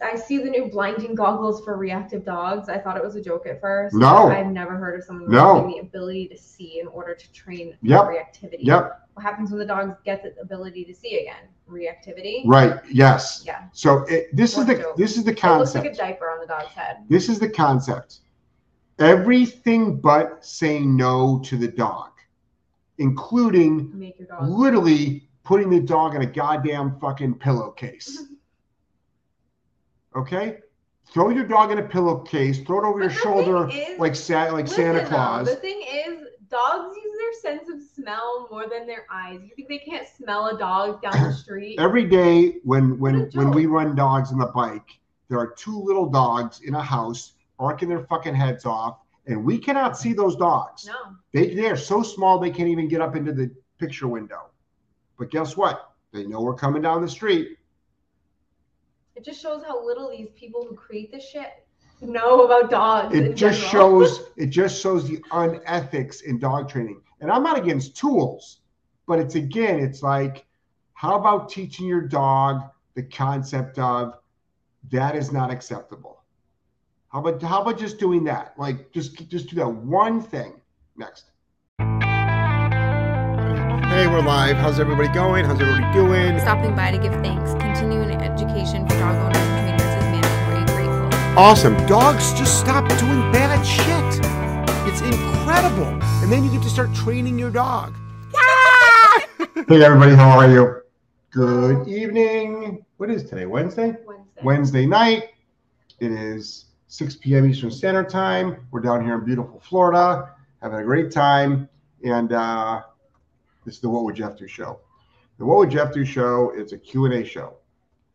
I see the new blinding goggles for reactive dogs. I thought it was a joke at first. No. I've never heard of someone No. having the ability to see in order to train Yep. reactivity. Yep. What happens when the dog gets the ability to see again? Reactivity. Right. Yes. Yeah. So it, this is the joke? this is the It looks like concept. a diaper on the dog's head. This is the concept. Everything but saying no to the dog, including dog. literally putting the dog in a goddamn fucking pillowcase. Okay? Throw your dog in a pillowcase, throw it over But your shoulder is- like sa- like Santa Listen, though, Claus. the thing is, dogs use their sense of smell more than their eyes. You think they can't smell a dog down the street? Every day when when when we run dogs on the bike, there are two little dogs in a house barking their fucking heads off, and we cannot see those dogs. no. They they are so small they can't even get up into the picture window. But guess what? They know we're coming down the street. It just shows how little these people who create this shit know about dogs. It just general. shows it just shows the unethics in dog training. And I'm not against tools, but it's again, it's like, how about teaching your dog the concept of that is not acceptable? How about how about just doing that? Like just just do that one thing. Next. Hey, we're live. How's everybody going? How's everybody doing? Stopping by to give thanks. Continuing education for dog owners and trainers is mandatory. Grateful. Awesome. Dogs just stop doing bad shit. It's incredible. And then you get to start training your dog. hey, everybody. How are you? Good evening. What is today? Wednesday? Wednesday. Wednesday night. It is 6 p.m. Eastern Standard Time. We're down here in beautiful Florida, having a great time. And uh, this is the What Would Jeff Do show. The What Would Jeff Do show is a Q&A show.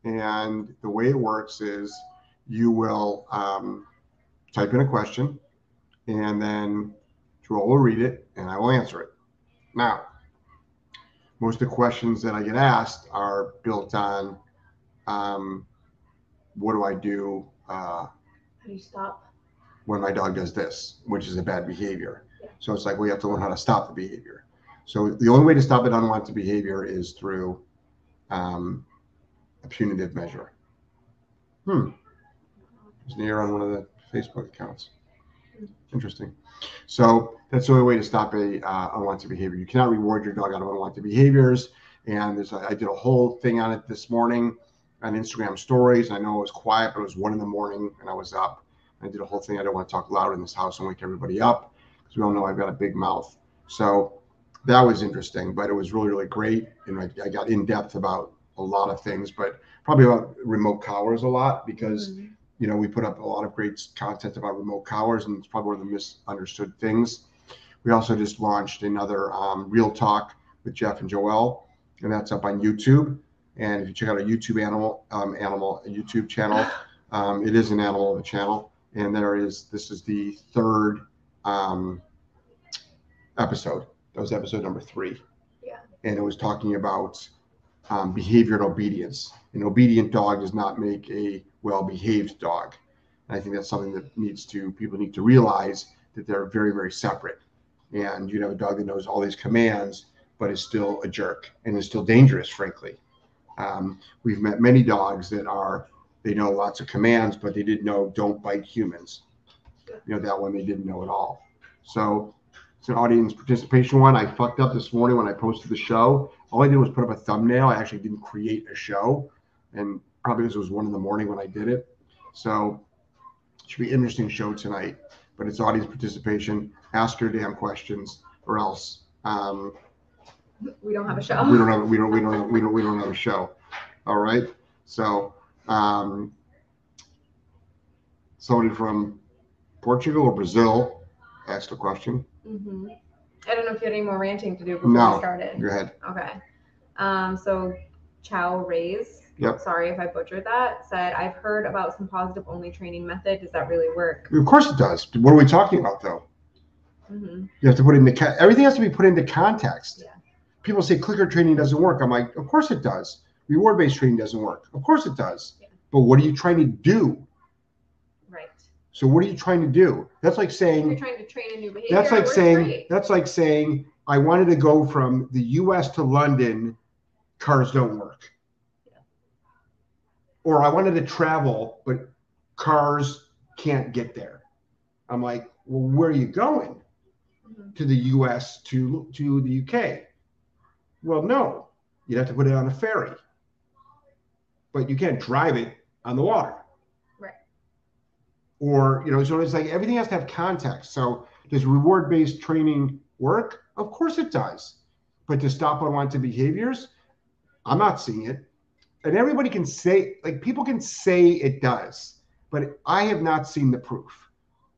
And the way it works is you will um, type in a question, and then Joelle will read it, and I will answer it. Now, most of the questions that I get asked are built on um, what do I do uh, How do you stop? when my dog does this, which is a bad behavior. So it's like we have to learn how to stop the behavior. So the only way to stop an unwanted behavior is through um, a punitive measure. Hmm. There's an error on one of the Facebook accounts. Interesting. So that's the only way to stop a uh, unwanted behavior. You cannot reward your dog out of unwanted behaviors. And there's I did a whole thing on it this morning on Instagram stories. I know it was quiet, but it was one in the morning and I was up. I did a whole thing. I don't want to talk loud in this house and wake everybody up because we all know I've got a big mouth. So that was interesting, but it was really, really great. And I, I got in depth about a lot of things, but probably about remote collars a lot because Mhm. you know we put up a lot of great content about remote collars, and it's probably one of the misunderstood things. We also just launched another um, Real Talk with Jeff and Joelle, and that's up on YouTube. And if you check out our YouTube animal um, animal YouTube channel, um, it is an animal of a channel, and there is this is the third um, episode. That was episode number three. Yeah. And it was talking about um, behavior and obedience. An obedient dog does not make a well-behaved dog. And I think that's something that needs to people need to realize that they're very, very separate. And you have a dog that knows all these commands, but is still a jerk and is still dangerous, frankly. Um, we've met many dogs that are they know lots of commands, but they didn't know don't bite humans. You know that one they didn't know at all. So it's an audience participation one. I fucked up this morning when I posted the show. All I did was put up a thumbnail. I actually didn't create a show, and probably because it was one in the morning when I did it. So it should be an interesting show tonight. But it's audience participation. Ask your damn questions, or else um, We don't have a show. we don't have we don't we don't we don't we don't have a show. All right. So um, somebody from Portugal or Brazil asked a question. Hmm I don't know if you had any more ranting to do before No. we started. Go ahead. Okay. Um, so Chow Rays, Yep. sorry if I butchered that, said, I've heard about some positive only training method. Does that really work? Of course it does. What are we talking about though? hmm You have to put it the ca- everything has to be put into context. Yeah. People say clicker training doesn't work. I'm like, of course it does. Reward based training doesn't work. Of course it does. Yeah. But what are you trying to do? So what are you trying to do? That's like If you're saying trying to train a new behavior. that's like saying great. that's like saying I wanted to go from the US to London, cars don't work. Yeah. or I wanted to travel, but cars can't get there. I'm like, well, where are you going? Mhm. To the US, to to the UK. Well, no. You'd have to put it on a ferry. But you can't drive it on the water. Or, you know, so it's like everything has to have context. So does reward-based training work? Of course it does. But to stop unwanted behaviors, I'm not seeing it. And everybody can say, like people can say it does, but I have not seen the proof.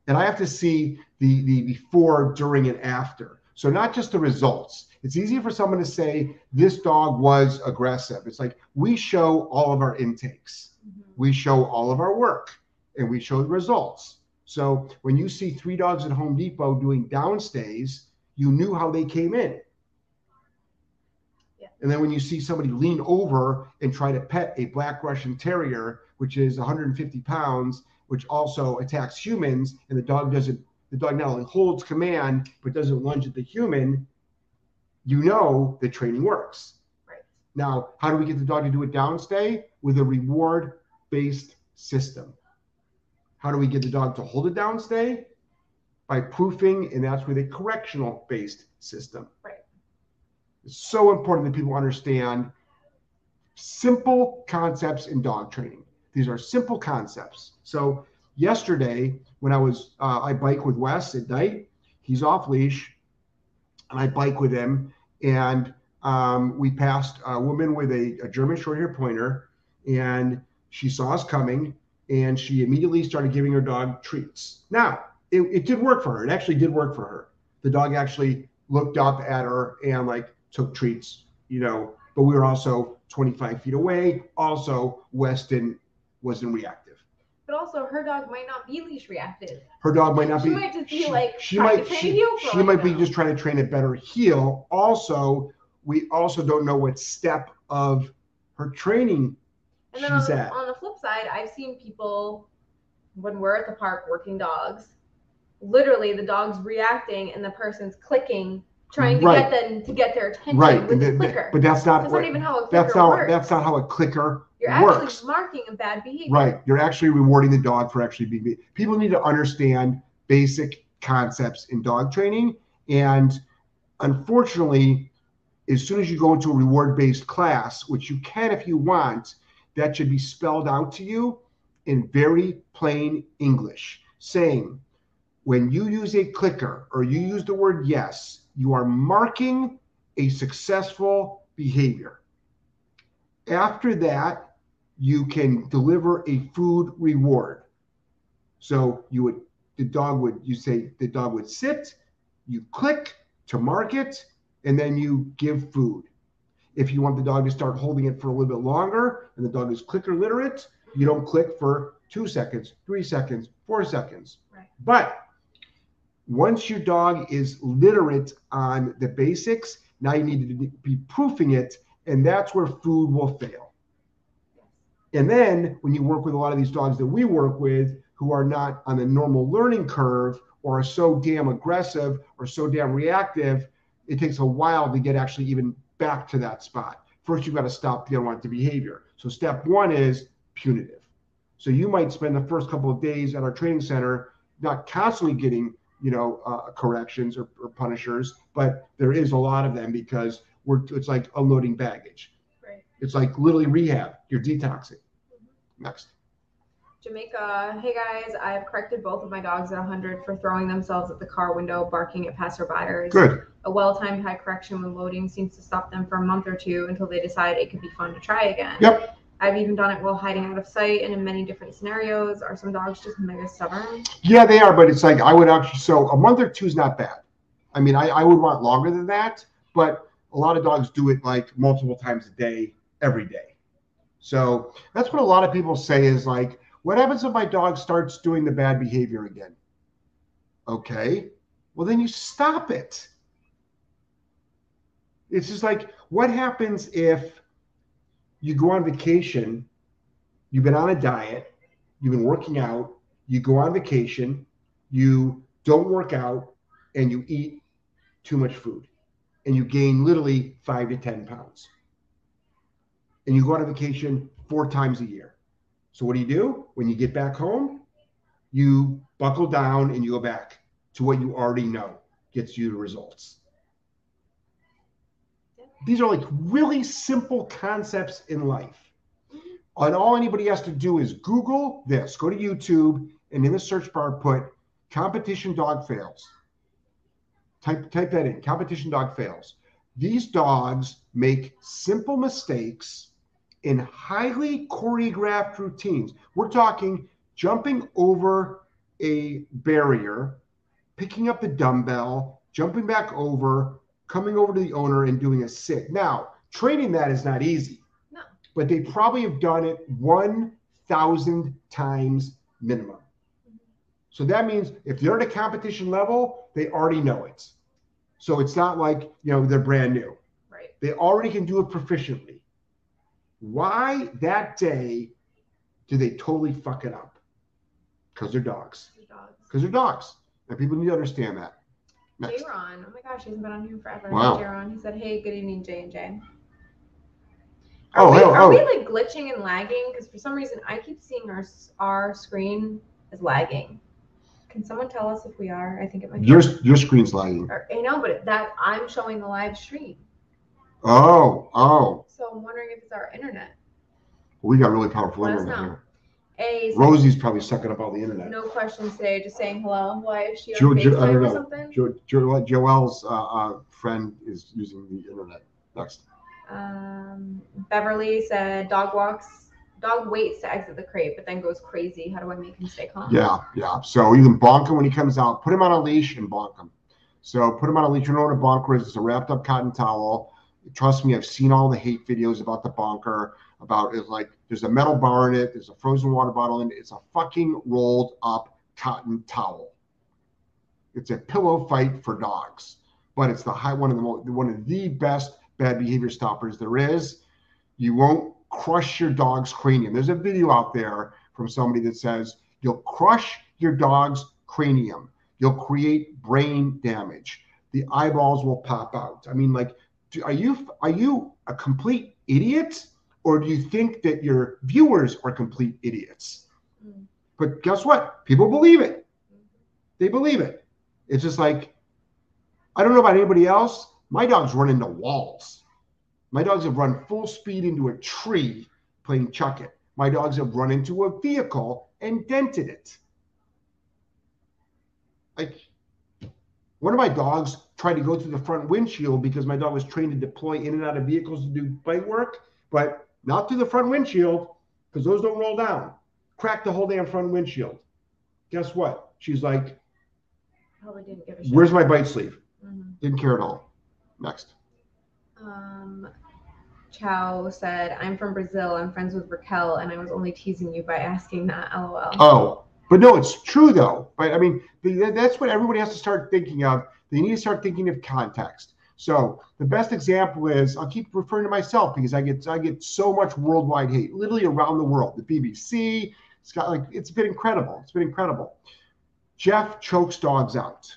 And I have to see the the before, during, and after. So not just the results. It's easy for someone to say this dog was aggressive. It's like we show all of our intakes, Mhm. we show all of our work, and we showed the results. So when you see three dogs at Home Depot doing downstays, you knew how they came in. Yeah. And then when you see somebody lean over and try to pet a black Russian terrier, which is 150 pounds, which also attacks humans, and the dog doesn't, the dog not only holds command but doesn't lunge at the human, you know the training works. Right. Now, how do we get the dog to do a downstay? With a reward based system. How do we get the dog to hold a downstay? By proofing, and that's with a correctional based system. Right. It's so important that people understand simple concepts in dog training. These are simple concepts. So yesterday, when I was uh, I bike with Wes at night, he's off leash, and I bike with him, and um, we passed a woman with a, a German Shorthair Pointer, and she saw us coming, and she immediately started giving her dog treats. Now, it, it did work for her. It actually did work for her. The dog actually looked up at her and like took treats, you know. But we were also 25 feet away. Also, Weston wasn't reactive. But also, her dog might not be leash reactive. Her dog might not be. She be. might just be she, like she might she, heel she might be just trying to train a better heel. Also, we also don't know what step of her training And then on the, at. on the flip side, I've seen people when we're at the park working dogs, literally the dog's reacting and the person's clicking, trying to Right. get them to get their attention right, with the th- th- clicker. but that's not that's not even how a clicker that's not works. that's not how a clicker You're works. actually marking a bad behavior. Right. You're actually rewarding the dog for actually being. People need to understand basic concepts in dog training. And unfortunately, as soon as you go into a reward based class, which you can if you want, that should be spelled out to you in very plain English, saying, when you use a clicker or you use the word yes, you are marking a successful behavior. After that, you can deliver a food reward. So you would the dog would you say the dog would sit, you click to mark it, and then you give food. If you want the dog to start holding it for a little bit longer and the dog is clicker literate, you don't click for two seconds, three seconds, four seconds. Right. But once your dog is literate on the basics, now you need to be proofing it, and that's where food will fail. And then when you work with a lot of these dogs that we work with who are not on the normal learning curve or are so damn aggressive or so damn reactive, it takes a while to get actually even back to that spot. First, you've got to stop the unwanted behavior. So, step one is punitive. So, you might spend the first couple of days at our training center not constantly getting you know uh, corrections or, or punishers, but there is a lot of them because we're it's like unloading baggage. Right. It's like literally rehab. You're detoxing. Next. Jamaica, hey guys, I've corrected both of my dogs at 100 for throwing themselves at the car window, barking at passerbyers. Good. A well-timed high correction when loading seems to stop them for a month or two until they decide it could be fun to try again. Yep. I've even done it while hiding out of sight and in many different scenarios. Are some dogs just mega stubborn? Yeah, they are, but it's like I would actually so a month or two is not bad. I mean, I, I would want longer than that, but a lot of dogs do it like multiple times a day, every day. So that's what a lot of people say is like, what happens if my dog starts doing the bad behavior again? Okay, well, then you stop it. It's just like, what happens if you go on vacation, you've been on a diet, you've been working out, you go on vacation, you don't work out, and you eat too much food, and you gain literally five to 10 pounds. And you go on a vacation four times a year. So what do you do when you get back home? You buckle down and you go back to what you already know gets you the results. These are like really simple concepts in life. And all anybody has to do is Google this, go to YouTube, and in the search bar put competition dog fails. Type, type that in competition dog fails. These dogs make simple mistakes in highly choreographed routines. We're talking jumping over a barrier, picking up the dumbbell, jumping back over, coming over to the owner and doing a sit. Now, training that is not easy. No. But they probably have done it 1,000 times minimum. So that means if they're at a competition level, they already know it. So it's not like, you know, they're brand new. Right. They already can do it proficiently. Why that day do they totally fuck it up? Because they're dogs. Because they're dogs. And people need to understand that. Next. J-Ron. Oh my gosh, he hasn't been on here forever. Wow. J-Ron. He said, hey, good evening, J and J. Oh, Are, we, hello, are oh. we like glitching and lagging? Because for some reason I keep seeing our our screen is lagging. Can someone tell us if we are? I think it might be. Your, your screen's lagging. Or, I know, but that I'm showing the live stream. Oh, oh. So I'm wondering if it's our internet. We got really powerful Let internet here. A Rosie's probably sucking up all the internet. no questions today, just saying hello. Why is she on Jo- Jo- I don't or know. something? Jo, jo, Joelle's uh, uh, friend is using the internet. Next. Um, Beverly said dog walks, dog waits to exit the crate, but then goes crazy. How do I make him stay calm? Yeah, yeah. So you can bonk him when he comes out. Put him on a leash and bonk him. So put him on a leash. You know what a bonker is? It's a wrapped up cotton towel. Trust me, I've seen all the hate videos about the bonker. About it's like there's a metal bar in it. There's a frozen water bottle in it. It's a fucking rolled up cotton towel. It's a pillow fight for dogs, but it's the high one of the mo- one of the best bad behavior stoppers there is. You won't crush your dog's cranium. There's a video out there from somebody that says you'll crush your dog's cranium. You'll create brain damage. The eyeballs will pop out. I mean, like, are you are you a complete idiot, or do you think that your viewers are complete idiots? Mm. But guess what? People believe it. They believe it. It's just like I don't know about anybody else. My dogs run into walls. My dogs have run full speed into a tree playing chuck it. My dogs have run into a vehicle and dented it. Like one of my dogs tried to go through the front windshield because my dog was trained to deploy in and out of vehicles to do bite work, but not through the front windshield because those don't roll down. Cracked the whole damn front windshield. Guess what? She's like, Probably didn't give a shit. Where's my bite sleeve? Mhm. Didn't care at all. Next. Um, Chow said, I'm from Brazil. I'm friends with Raquel, and I was only teasing you by asking that. LOL. Oh, but no, it's true though. But I mean, that's what everybody has to start thinking of. They need to start thinking of context. So the best example is I'll keep referring to myself because I get I get so much worldwide hate, literally around the world. The BBC, it's got like it's been incredible. It's been incredible. Jeff chokes dogs out.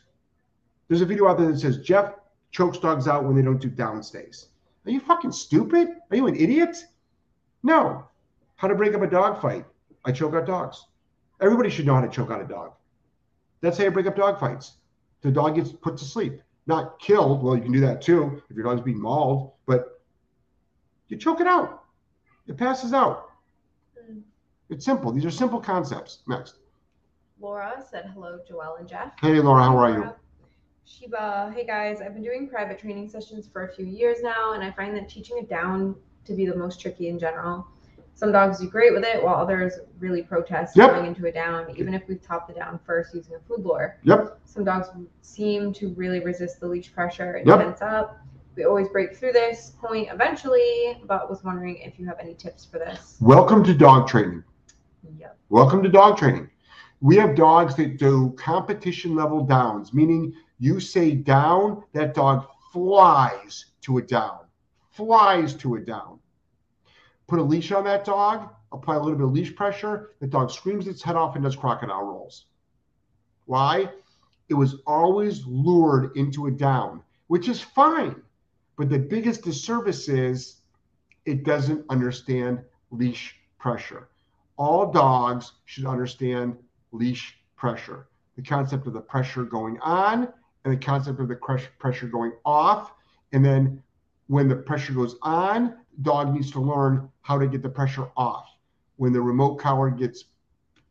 There's a video out there that says Jeff chokes dogs out when they don't do downstays. Are you fucking stupid? Are you an idiot? No. How to break up a dog fight? I choke out dogs. Everybody should know how to choke out a dog. That's how you break up dog fights. The dog gets put to sleep, not killed. Well, you can do that too if your dog's being mauled, but you choke it out. It passes out. Mm. It's simple. These are simple concepts. Next. Laura said, hello, Joelle and Jeff. Hey, Laura, how are you? Shiba, hey guys, I've been doing private training sessions for a few years now, and I find that teaching it down to be the most tricky in general. Some dogs do great with it, while others really protest Yep. going into a down, even if we've topped the down first using a food lure. Yep. Some dogs seem to really resist the leash pressure and Yep. tense up. We always break through this point eventually, but was wondering if you have any tips for this. Welcome to dog training. Yep. Welcome to dog training. We have dogs that do competition level downs, meaning you say down, that dog flies to a down, flies to a down. Put a leash on that dog, apply a little bit of leash pressure, the dog screams its head off and does crocodile rolls. Why? It was always lured into a down, which is fine. But the biggest disservice is it doesn't understand leash pressure all dogs should understand leash pressure, the concept of the pressure going on and the concept of the pressure going off. And then when the pressure goes on, dog needs to learn how to get the pressure off. When the remote collar gets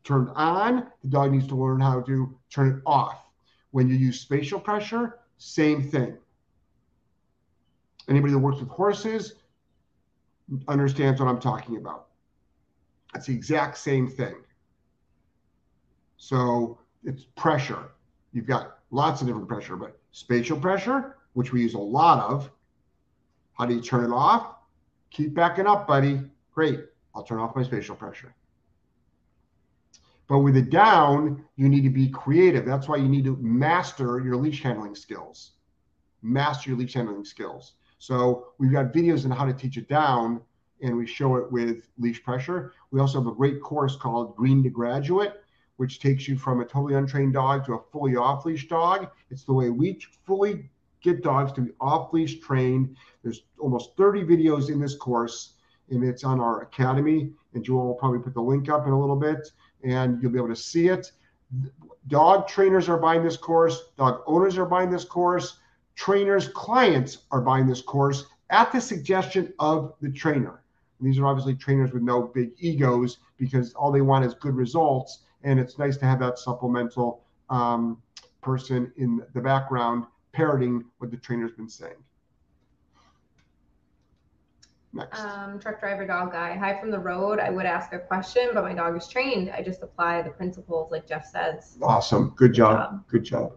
turned on, the dog needs to learn how to turn it off. When you use spatial pressure, same thing. Anybody that works with horses understands what I'm talking about. It's the exact same thing. So it's pressure. You've got lots of different pressure, but spatial pressure, which we use a lot of. How do you turn it off? Keep backing up, buddy. Great. I'll turn off my spatial pressure. But with a down, you need to be creative. That's why you need to master your leash handling skills. Master your leash handling skills. So we've got videos on how to teach it down, and we show it with leash pressure. We also have a great course called Green to Graduate, which takes you from a totally untrained dog to a fully off leash dog. It's the way we fully get dogs to be off leash trained. There's almost 30 videos in this course, and it's on our academy. And Joelle will probably put the link up in a little bit, and you'll be able to see it. Dog trainers are buying this course, dog owners are buying this course, trainers, clients are buying this course at the suggestion of the trainer. And these are obviously trainers with no big egos because all they want is good results. And it's nice to have that supplemental um, person in the background parroting what the trainer's been saying. Next. Um, truck driver dog guy. Hi from the road. I would ask a question, but my dog is trained. I just apply the principles like Jeff says. awesome. Good job. Good job.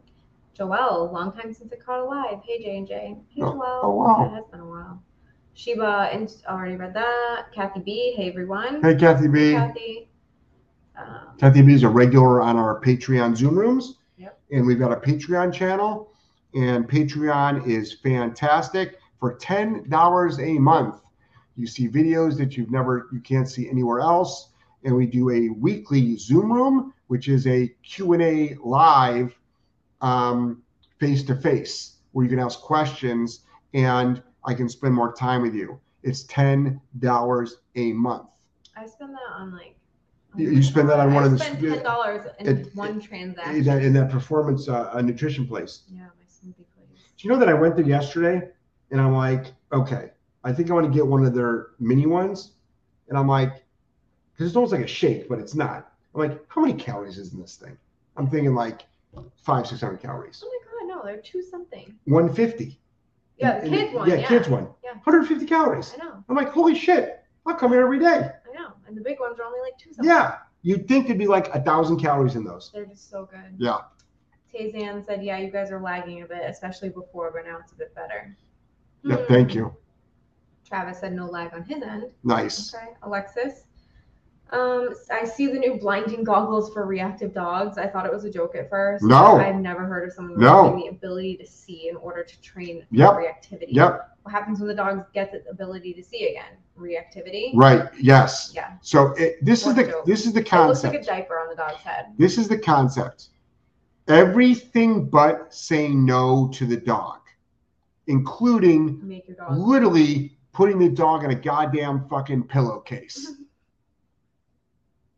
Joelle, long time since I caught a live. Hey J and J. Hey Oh, Joelle. oh, wow. It has been a while. Sheba, and already read that. Kathy B. Hey everyone. Hey, Kathy B. Kathy. Um, Kathy B is a regular on our Patreon Zoom rooms. Yep. And we've got a Patreon channel, and Patreon is fantastic. For $10 a month, you see videos that you've never, you can't see anywhere else. And we do a weekly Zoom room, which is a Q&A live um, face-to-face where you can ask questions and I can spend more time with you. It's $10 a month. I spend that on like. You- spend that on one I of the- spend ten dollars in it- one in transaction. that, in that performance uh, uh, nutrition place. yeah. Do you know that I went there yesterday and I'm like, okay, I think I want to get one of their mini ones. And I'm like, because it's almost like a shake, but it's not. I'm like, how many calories is in this thing? I'm thinking like five, 600 calories. Oh my god, no, they're two something. 150. Yeah, And- kids one. Yeah, Yeah, kids one. Yeah. 150 calories. I know, I'm like, holy shit, I'll come here every day. I know. And the big ones are only like two something. Yeah. You'd think there'd be like a thousand calories in those. They're just so good. Yeah. Tazan said, yeah, you guys are lagging a bit, especially before, but now it's a bit better. Yeah, Hmm. thank you. Travis said no lag on his end. Nice. Okay, Alexis. Um, I see the new blinding goggles for reactive dogs. I thought it was a joke at first. No. I've never heard of someone No. having the ability to see in order to train Yep. reactivity. Yep. What happens when the dog gets the ability to see again? Reactivity. Right. Yes. Yeah. So it, this is the joke? this is the It looks like a diaper on the dog's head. This is the concept. Everything but saying no to the dog, including dog. literally putting the dog in a goddamn fucking pillowcase.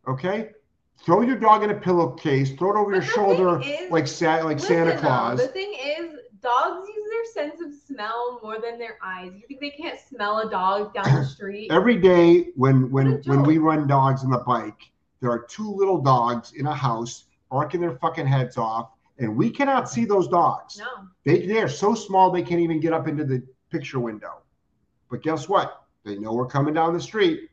Okay? Throw your dog in a pillowcase, throw it over your But the shoulder is- like sa- like Santa though, Claus. the thing is, dogs use their sense of smell more than their eyes. You think they can't smell a dog down the street? Every day when when when we run dogs on the bike, there are two little dogs in a house barking their fucking heads off, and we cannot see those dogs. no. They they are so small they can't even get up into the picture window. But guess what? They know we're coming down the street.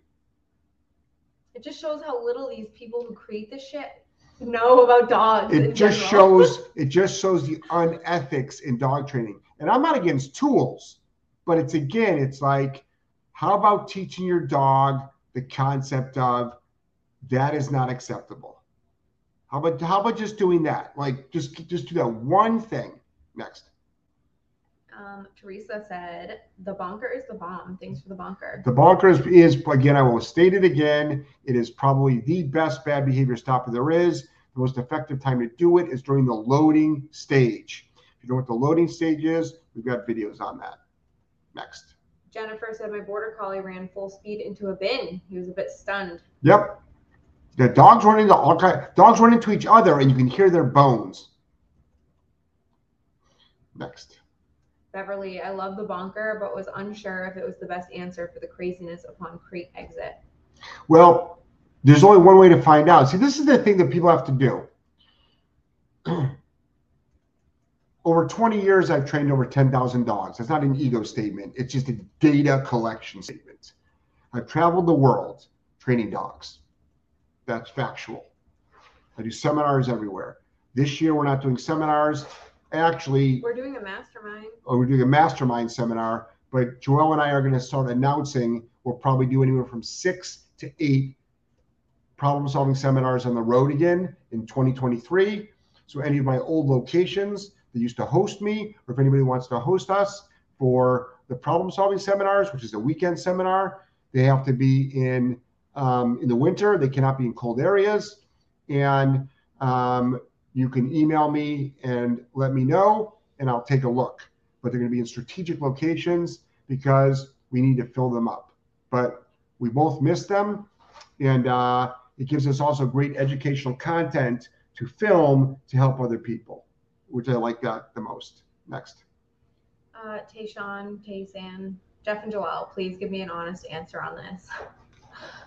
It just shows how little these people who create this shit know about dogs. It just general. shows it just shows the unethics in dog training. And I'm not against tools, but it's again, it's like, how about teaching your dog the concept of that is not acceptable? How about how about just doing that? Like just just do that one thing. Next. Um, Teresa said, "The bonker is the bomb." Thanks for the bonker. The bonkers is again, I will state it again. It is probably the best bad behavior stopper there is. The most effective time to do it is during the loading stage. If you know what the loading stage is, we've got videos on that. Next. Jennifer said, "My border collie ran full speed into a bin. He was a bit stunned." Yep. The dogs run into all kind. Dogs run into each other, and you can hear their bones. Next. Beverly, I love the bonker, but was unsure if it was the best answer for the craziness upon crate exit. Well, there's only one way to find out. See, this is the thing that people have to do. over 20 years, I've trained over 10,000 dogs. That's not an ego statement, it's just a data collection statement. I've traveled the world training dogs. That's factual. I do seminars everywhere. This year, we're not doing seminars. Actually, We're doing a mastermind. or we're doing a mastermind seminar, but Joelle and I are going to start announcing we'll probably do anywhere from six to eight problem solving seminars on the road again in 2023. So, any of my old locations that used to host me, or if anybody wants to host us for the problem solving seminars, which is a weekend seminar, they have to be in um, in the winter. They cannot be in cold areas, and um, you can email me and let me know, and I'll take a look. But they're going to be in strategic locations because we need to fill them up. But we both miss them, and uh, it gives us also great educational content to film to help other people, which I like that the most. Next. Uh, Tayshawn, Taysan, Jeff and Joelle, please give me an honest answer on this.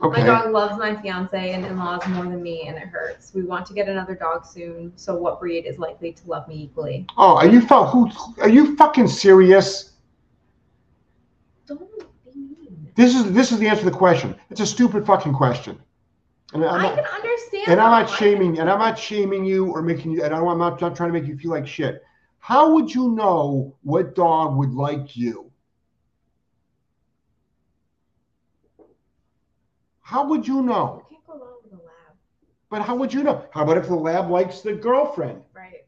Oh okay. My dog loves my fiance and in-laws more than me, and it hurts. We want to get another dog soon. So, what breed is likely to love me equally? Oh, are you fu- who? Are you fucking serious? Don't be mean. This is this is the answer to the question. It's a stupid fucking question. And I'm I not, can understand. and I'm not though. Shaming and I'm not shaming you or making you and I don't, I'm not, not trying to make you feel like shit. How would you know what dog would like you? How would you know? You can't go wrong with a lab, But how would you know? How about if the lab likes the girlfriend? right?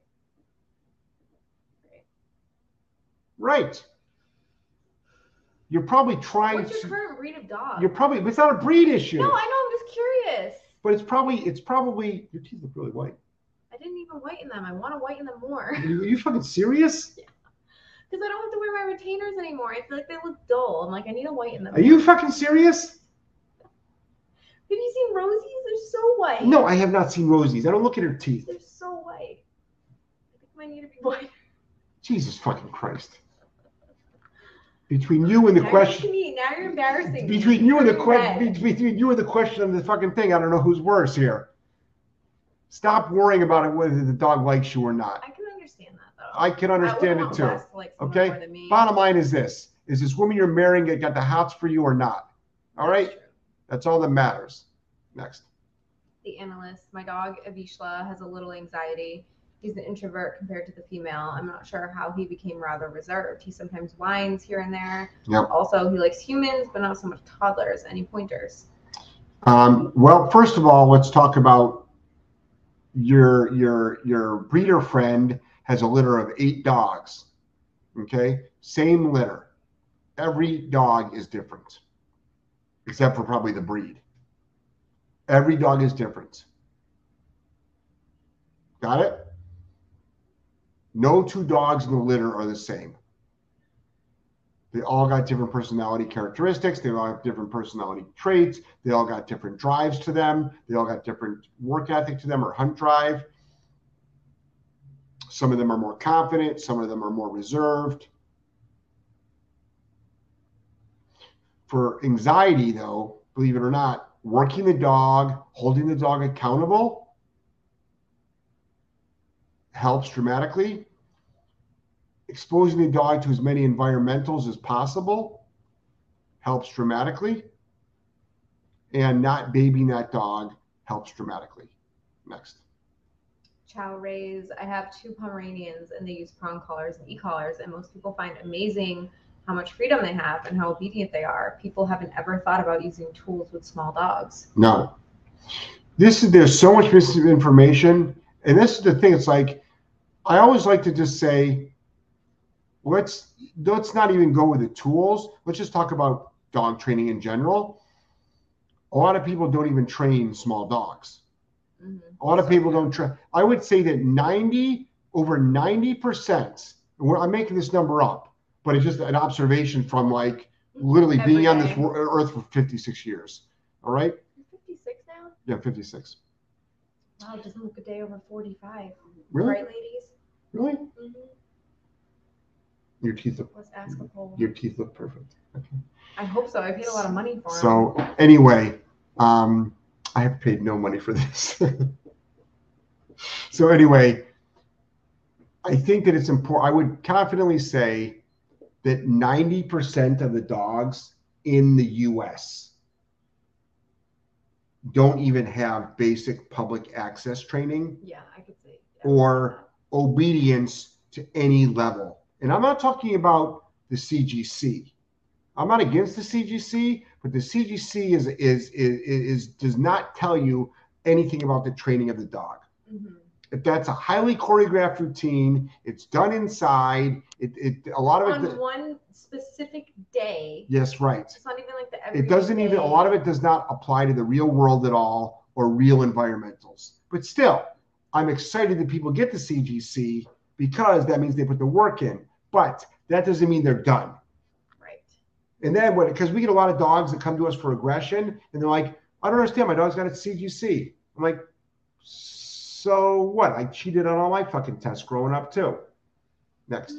Right. You're probably trying What's your to. current breed of dog? You're probably. It's not a breed issue. No, I know. I'm just curious. But it's probably. It's probably. Your teeth look really white. I didn't even whiten them. I want to whiten them more Are you, are you fucking serious? Yeah. Because I don't have to wear my retainers anymore. I feel like they look dull. I'm like, I need to whiten them. Are you fucking serious? Have you seen Rosie's? They're so white. No, I have not seen Rosie's. I don't look at her teeth. They're so white. I think mine need to be white. Jesus fucking Christ. Between you and the now question, me. Now you're embarrassing me. between you and the question, between you and the question of the fucking thing, I don't know who's worse here. Stop worrying about it whether the dog likes you or not. I can understand that though. I can understand wouldn't it too. To like Okay? Me. Bottom line is this: is this woman you're marrying got the hots for you or not? All right, That's true. That's all that matters. Next. The analyst. My dog Avishla has a little anxiety. He's an introvert compared to the female. I'm not sure how he became rather reserved. He sometimes whines here and there. Yep. Also, he likes humans, but not so much toddlers. Any pointers? Um, well, first of all, let's talk about your your your breeder friend has a litter of eight dogs. Okay, same litter. Every dog is different, except for probably the breed. Every dog is different. Got it? No two dogs in the litter are the same. They all got different personality characteristics. They all have different personality traits. They all got different drives to them. They all got different work ethic to them or hunt drive. Some of them are more confident. Some of them are more reserved. For anxiety, though, believe it or not, working the dog, holding the dog accountable helps dramatically exposing the dog to as many environmentals as possible helps dramatically. And not babying that dog helps dramatically. Next. Chow Rays. I have two Pomeranians and they use prong collars and e-collars, and most people find amazing how much freedom they have and how obedient they are. People haven't ever thought about using tools with small dogs. No. This is there's so much misinformation. And this is the thing, it's like I always like to just say, let's let's not even go with the tools. Let's just talk about dog training in general. A lot of people don't even train small dogs. Mhm. A lot of people don't train. I would say that 90 over 90 percent. I'm making this number up, but it's just an observation from like literally Every being on this earth for 56 years. All right. You're 56 now? Yeah, 56. Wow, it doesn't look a day over 45. Really? Right, ladies? Really? Mm-hmm. Your teeth look Let's ask a poll. your teeth look perfect. I hope so. I paid a lot of money for 'em. So anyway, um, I have paid no money for this. so anyway, I think that it's important. I would confidently say that 90% of the dogs in the US don't even have basic public access training Yeah, I could say. or obedience to any level. And I'm not talking about the CGC. I'm not against the CGC, but the CGC is is is, is does not tell you anything about the training of the dog. hmm If that's a highly choreographed routine, it's done inside. It, it a lot of it On one specific day. Yes, right. It's not even like the It doesn't even. A lot of it does not apply to the real world at all or real environmentals. But still, I'm excited that people get the CGC because that means they put the work in. But that doesn't mean they're done. Right. And then what? Because we get a lot of dogs that come to us for aggression, and they're like, "I don't understand. My dog's got a CGC." I'm like, "So what? I cheated on all my fucking tests growing up too." Next,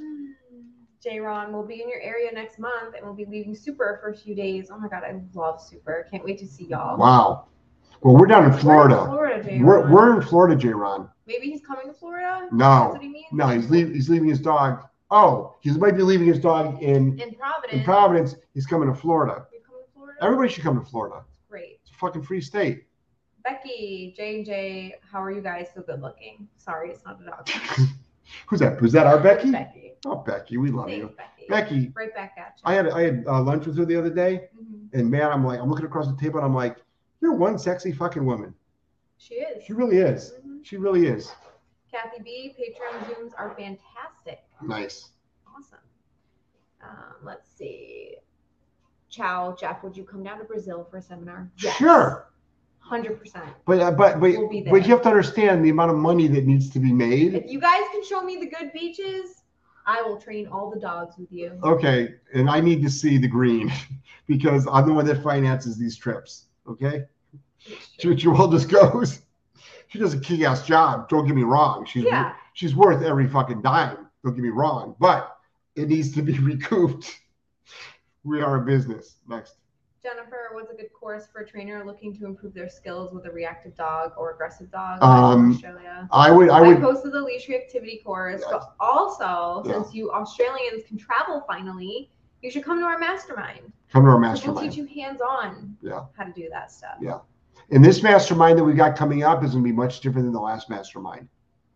J Ron will be in your area next month and we'll be leaving Super for a few days. Oh my god, I love Super. Can't wait to see y'all. wow. Well, we're down in We're in Florida. Florida, J We're, we're in Florida, J. Ron. Maybe he's coming to Florida? No. He? No, he's leaving. He's leaving his dog. Oh, he might be leaving his dog in In Providence. in Providence. He's coming to Florida. Coming to Florida? Everybody should come to Florida. Great. It's a fucking free state. Becky, J and J, how are you guys so good looking? Sorry, it's not a dog. Who's that? Was that our Becky? Becky. Oh, Becky, we love Thanks, you. Becky. Becky, Right back at you. I had I had uh, lunch with her the other day, Mhm. and man, I'm like, I'm looking across the table, and I'm like, you're one sexy fucking woman. She is. She really is. Mhm. She really is. Kathy B, Patreon Zooms are fantastic. Nice. Awesome. Um, let's see. Ciao, Jeff. Would you come down to Brazil for a seminar? Sure. Hundred percent. But uh, but but, We'll but you have to understand the amount of money that needs to be made. If you guys can show me the good beaches, I will train all the dogs with you. Okay, and I need to see the green because I'm the one that finances these trips. Okay, Joelle just goes. She does a key ass job. Don't get me wrong. She's Yeah. she's worth every fucking dime. Don't get me wrong, but it needs to be recouped. We are a business. Next. Jennifer, what's a good course for a trainer looking to improve their skills with a reactive dog or aggressive dog Um, in Australia? I would I I, would posted the leash reactivity course, but also Yeah. since you Australians can travel finally, you should come to our mastermind. come to our mastermind. We'll teach you hands-on Yeah. how to do that stuff. Yeah. And this mastermind that we got coming up is going to be much different than the last mastermind.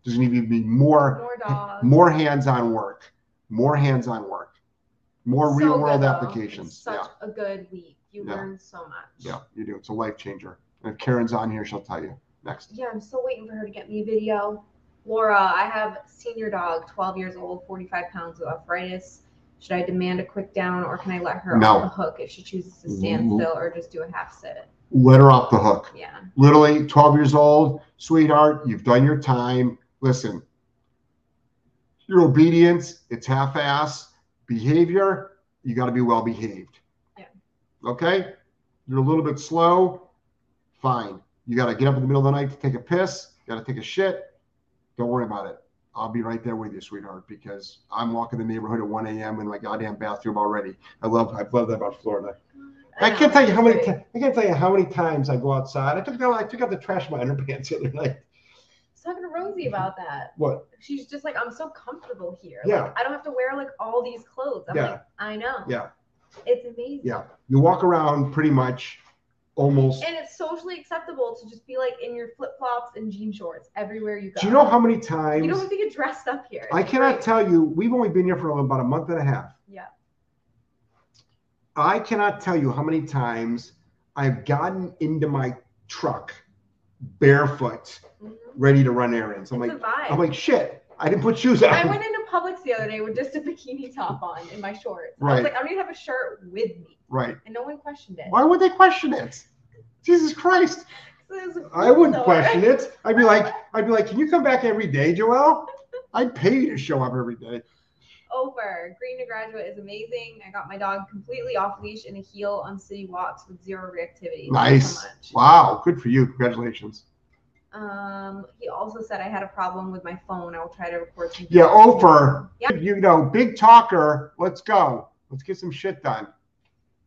There's going to be more More dogs. more hands-on work, more hands-on work, more So real-world applications. It's such Yeah, a good week. You Yeah. learn so much. yeah, you do. It's a life changer. And if Karen's on here, she'll tell you. Next. Yeah, I'm still waiting for her to get me a video. Laura, I have senior dog, 12 years old, 45 pounds with arthritis. Should I demand a quick down or can I let her No. off the hook if she chooses to stand Mhm. still or just do a half sit? Let her off the hook. Yeah. Literally, 12 years old, sweetheart, you've done your time. Listen, your obedience, it's half-ass. Behavior, you got to be well behaved. Okay? You're a little bit slow, fine. You got to get up in the middle of the night to take a piss, got to take a shit. Don't worry about it. I'll be right there with you, sweetheart, because I'm walking the neighborhood at 1 a.m. in my goddamn bathroom already. I love, I love that about Florida. I, can't tell you how many. Ti- I can't tell you how many times I go outside. I took out. I took out the trash in my underpants the other night. I was talking to Rosie about that. What? She's just like, I'm so comfortable here. Yeah. Like, I don't have to wear like all these clothes. I'm Yeah. like, I know. Yeah. It's amazing. Yeah. You walk around pretty much, almost. And it's socially acceptable to just be like in your flip flops and jean shorts everywhere you go. Do you know how many times? You don't have to get dressed up here. I cannot great. tell you. We've only been here for about a month and a half. Yeah. I cannot tell you how many times I've gotten into my truck barefoot, Mhm. ready to run errands. I'm It's like. I'm like, shit. I didn't put shoes on. I went into Publix the other day with just a bikini top on in my shorts. I Right. was like, I don't even have a shirt with me. right. And no one questioned it. Why would they question it? Jesus Christ. It was a I wouldn't store. question it. I'd be like, I'd be like, can you come back every day, Joelle? I'd pay you to show up every day. Over. Green to Graduate is amazing. I got my dog completely off leash in a heel on city walks with zero reactivity. Nice. so. Wow, good for you. Congratulations. Um, he also said I had a problem with my phone. I will try to record some. Yeah, Ofer. Yeah. You know, big talker. Let's go. Let's get some shit done.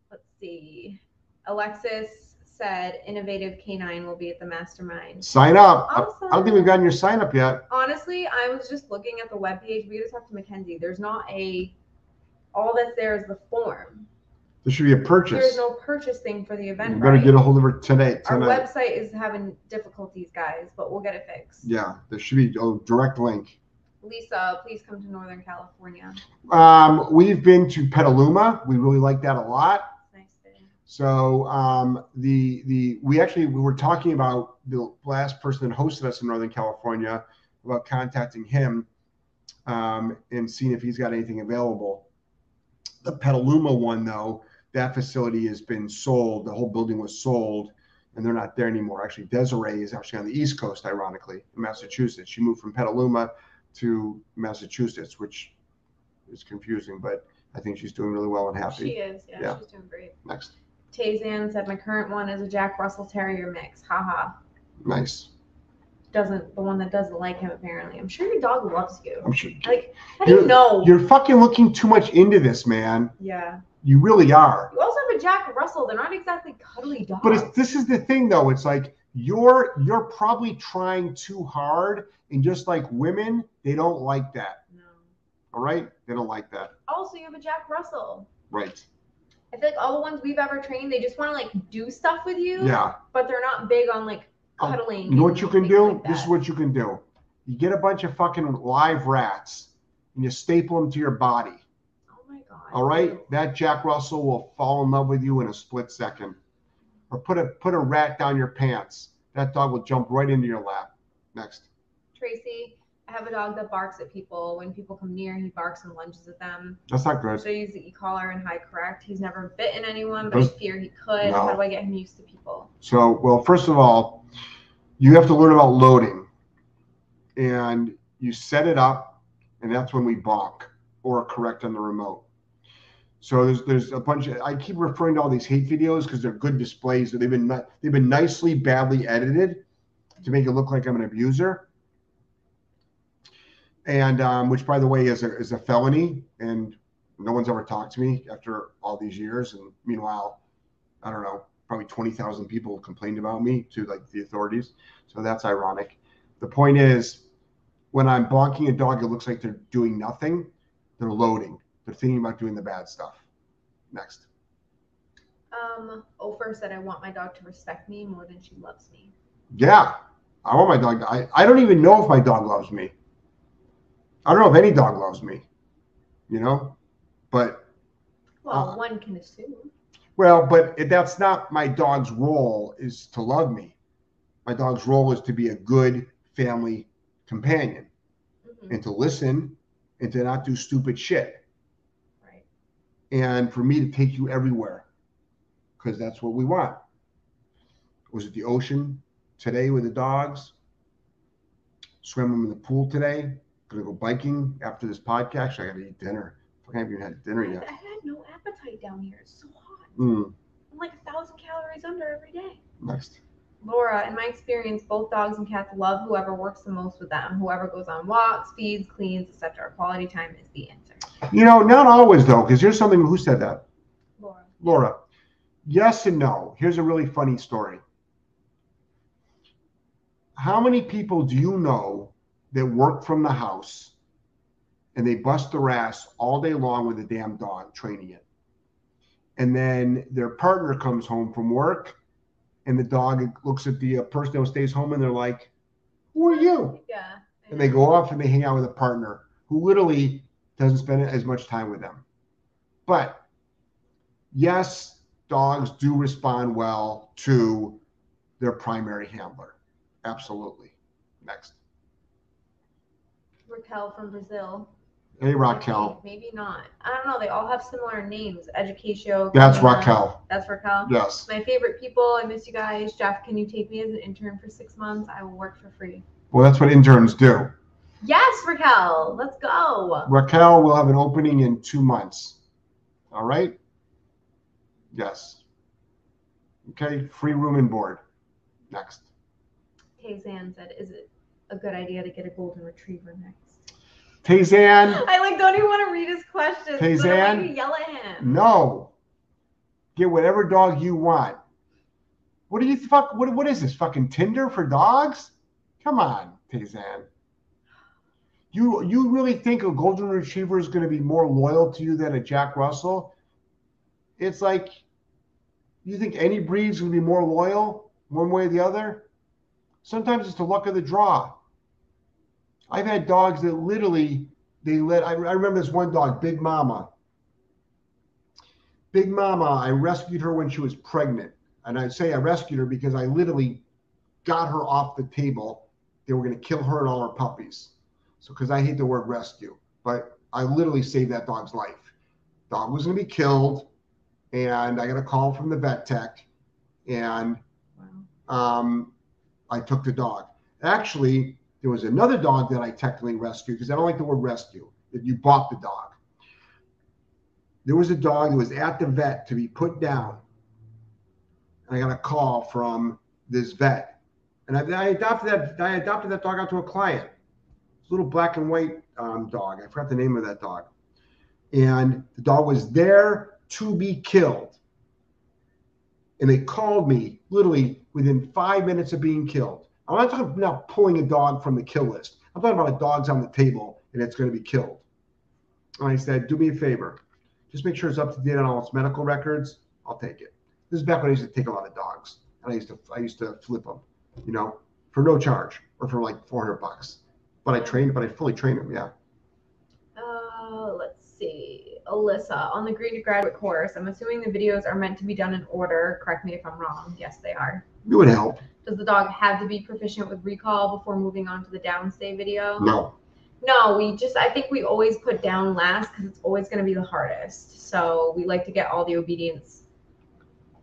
Let's see. Alexis said innovative canine will be at the mastermind. Sign up. I- Awesome. I don't think we've gotten your sign up yet. Honestly, I was just looking at the webpage. We just talked to Mackenzie. There's not a all that's there is the form. There should be a purchase. There's no purchase thing for the event. Better right? get a hold of her today. Our Tonight. website is having difficulties, guys, but we'll get it fixed. Yeah, there should be a direct link. Lisa, please come to Northern California. Um, we've been to Petaluma. We really like that a lot. Nice day. So um, the the we actually we were talking about the last person that hosted us in Northern California about contacting him um, and seeing if he's got anything available. The Petaluma one though, that facility has been sold. The whole building was sold, and they're not there anymore. Actually, Desiree is actually on the East Coast, ironically, in Massachusetts. She moved from Petaluma to Massachusetts, which is confusing, but I think she's doing really well and happy. She is, yeah, Yeah. she's doing great. Next, Tazan said my current one is a Jack Russell Terrier mix. Haha. nice. Doesn't the one that doesn't like him apparently. I'm sure your dog loves you. I'm sure. Like, how do you know? You're fucking looking too much into this, man. yeah. You really are. You also have a Jack Russell. They're not exactly cuddly dogs. But it's, this is the thing, though. It's like you're you're probably trying too hard, and just like women, they don't like that. no. All right, they don't like that. Also, you have a Jack Russell. Right? I feel like all the ones we've ever trained, they just want to like do stuff with you. Yeah. But they're not big on like Oh, cuddling. You know what you can do? like this is what you can do. You get a bunch of fucking live rats, and you staple them to your body. All right, that Jack Russell will fall in love with you in a split second. Or put a put a rat down your pants. That dog will jump right into your lap. Next. Tracy, I have a dog that barks at people. When people come near, he barks and lunges at them. That's not good. So use the e-collar and high correct? He's never bitten anyone, but I fear he could. No. How do I get him used to people? So, well, first of all, you have to learn about loading, and you set it up, and that's when we bonk or correct on the remote. So there's there's a bunch of I keep referring to all these hate videos because they're good displays. They've been they've been nicely badly edited to make it look like I'm an abuser, and um, which by the way is a is a felony, and no one's ever talked to me after all these years. And meanwhile, I don't know, probably 20,000 people complained about me to like the authorities. So that's ironic. The point is, when I'm bonking a dog, it looks like they're doing nothing. They're loading. They're thinking about doing the bad stuff. Next. Um, Ofer said I want my dog to respect me more than she loves me. Yeah, I want my dog. To, I, I don't even know if my dog loves me. I don't know if any dog loves me, you know? But, Well, Uh, one can assume. well, but it, that's not my dog's role is to love me. My dog's role is to be a good family companion. Mhm, and to listen and to not do stupid shit. And for me to take you everywhere because that's what we want was it the ocean today with the dogs swim them in the pool today gonna go biking after this podcast Actually, i gotta eat dinner i haven't even had dinner I, yet I had no appetite down here. It's so hot. mm, I'm like a thousand calories under every day. next Laura, in my experience, both dogs and cats love whoever works the most with them. Whoever goes on walks, feeds, cleans, etc. Quality time is the answer. You know not always though because here's something who said that Laura. Laura, yes and no. Here's a really funny story. How many people do you know that work from the house and they bust their ass all day long with a damn dog training it? And then their partner comes home from work and the dog looks at the uh, person who stays home and they're like, Who are you? Yeah. and they go off and they hang out with a partner who literally doesn't spend as much time with them. But yes, dogs do respond well to their primary handler. Absolutely. Next. Raquel from Brazil. Hey, Raquel. Maybe, maybe not. I don't know. They all have similar names. Educatio. That's Karina. Raquel. That's Raquel. Yes. My favorite people. I miss you guys. Jeff, can you take me as an intern for six months? I will work for free. Well, that's what interns do. Yes, Raquel. Let's go. Raquel will have an opening in two months. All right? Yes. Okay, free room and board. Next. Tazan said, "Is it a good idea to get a golden retriever next?" Tazan, I like don't even want to read his questions. 'cause I don't Tazan? to yell at him. no. Get whatever dog you want. What do you fuck? What, what is this? Fucking Tinder for dogs? Come on, Tazan. You you really think a golden retriever is going to be more loyal to you than a Jack Russell? It's like you think any breed's going to be more loyal one way or the other. Sometimes it's the luck of the draw. I've had dogs that literally they let. I, I remember this one dog, Big Mama. Big Mama, I rescued her when she was pregnant, and I say I rescued her because I literally got her off the table. They were going to kill her and all her puppies. So, because I hate the word rescue, but I literally saved that dog's life. Dog was going to be killed, and I got a call from the vet tech, and um, I took the dog. Actually, there was another dog that I technically rescued because I don't like the word rescue. That you bought the dog. There was a dog that was at the vet to be put down. And I got a call from this vet, and I, I adopted that. I adopted that dog out to a client. Little black and white um, dog. I forgot the name of that dog. And the dog was there to be killed and they called me literally within five minutes of being killed. I'm not talking about pulling a dog from the kill list. I'm talking about a dog's on the table and it's going to be killed. And I said, do me a favor, just make sure it's up to date on all its medical records. I'll take it. This is back when I used to take a lot of dogs, and I used to I used to flip them, you know, for no charge or for like 400 bucks. But I trained, but I fully trained him. Yeah. Uh, let's see. Alyssa, on the Green to Graduate course, I'm assuming the videos are meant to be done in order. Correct me if I'm wrong. Yes, they are. It would help. Does the dog have to be proficient with recall before moving on to the downstay video? No. No, we just, I think we always put down last because it's always going to be the hardest. So we like to get all the obedience